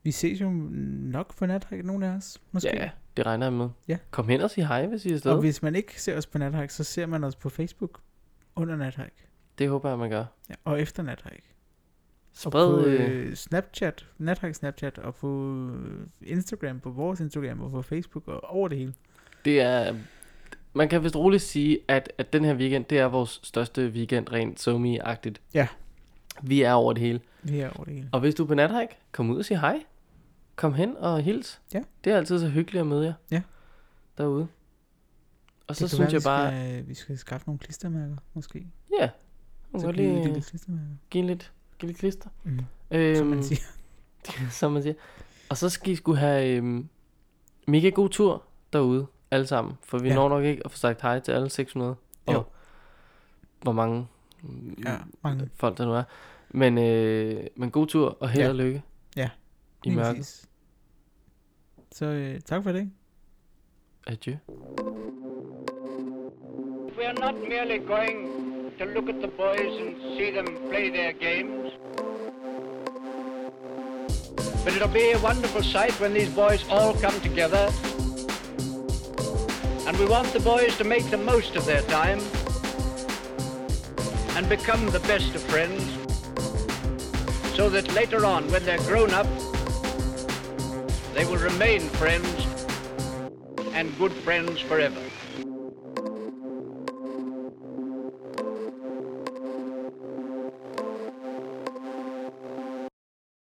vi ses jo nok på nathike, nogle af os, måske. Ja, det regner jeg med. Ja. Kom hen og sig hej, hvis I er Og afsted. hvis man ikke ser os på nathike, så ser man os på Facebook under nathike. Det håber jeg, man gør. Ja, og efter nathike. Spred, og på øh, øh, Snapchat, nathike Snapchat, og på øh, Instagram, på vores Instagram, og på Facebook, og over det hele. det er... Man kan vist roligt sige, at, at den her weekend, det er vores største weekend rent somi-agtigt. Ja. Vi er over det hele. Vi er over det hele. Og hvis du er på nathike, kom ud og sig hej. Kom hen og hils. Ja. Det er altid så hyggeligt at møde jer. Ja. Derude. Og så det synes være, jeg bare, Vi skal, vi skal skaffe nogle klistermærker, måske. ja, hun Så kan lige klistermærker. give lidt, give lidt klister. Mm. Øhm, Som man siger. som man siger. Og så skal I skulle have øhm, mega god tur derude, alle sammen. For vi Ja. når nok ikke at få sagt hej til alle 600. Og Jo. hvor mange Ja, mange. folk der nu er. Men, øh, men god tur og held Ja. og lykke Ja, i mørket. Så øh, tak for det. Adieu. We are not merely going to look at the boys and see them play their games. But it'll be a wonderful sight when these boys all come together. And we want the boys to make the most of their time and become the best of friends so that later on, when they're grown up, they will remain friends and good friends forever.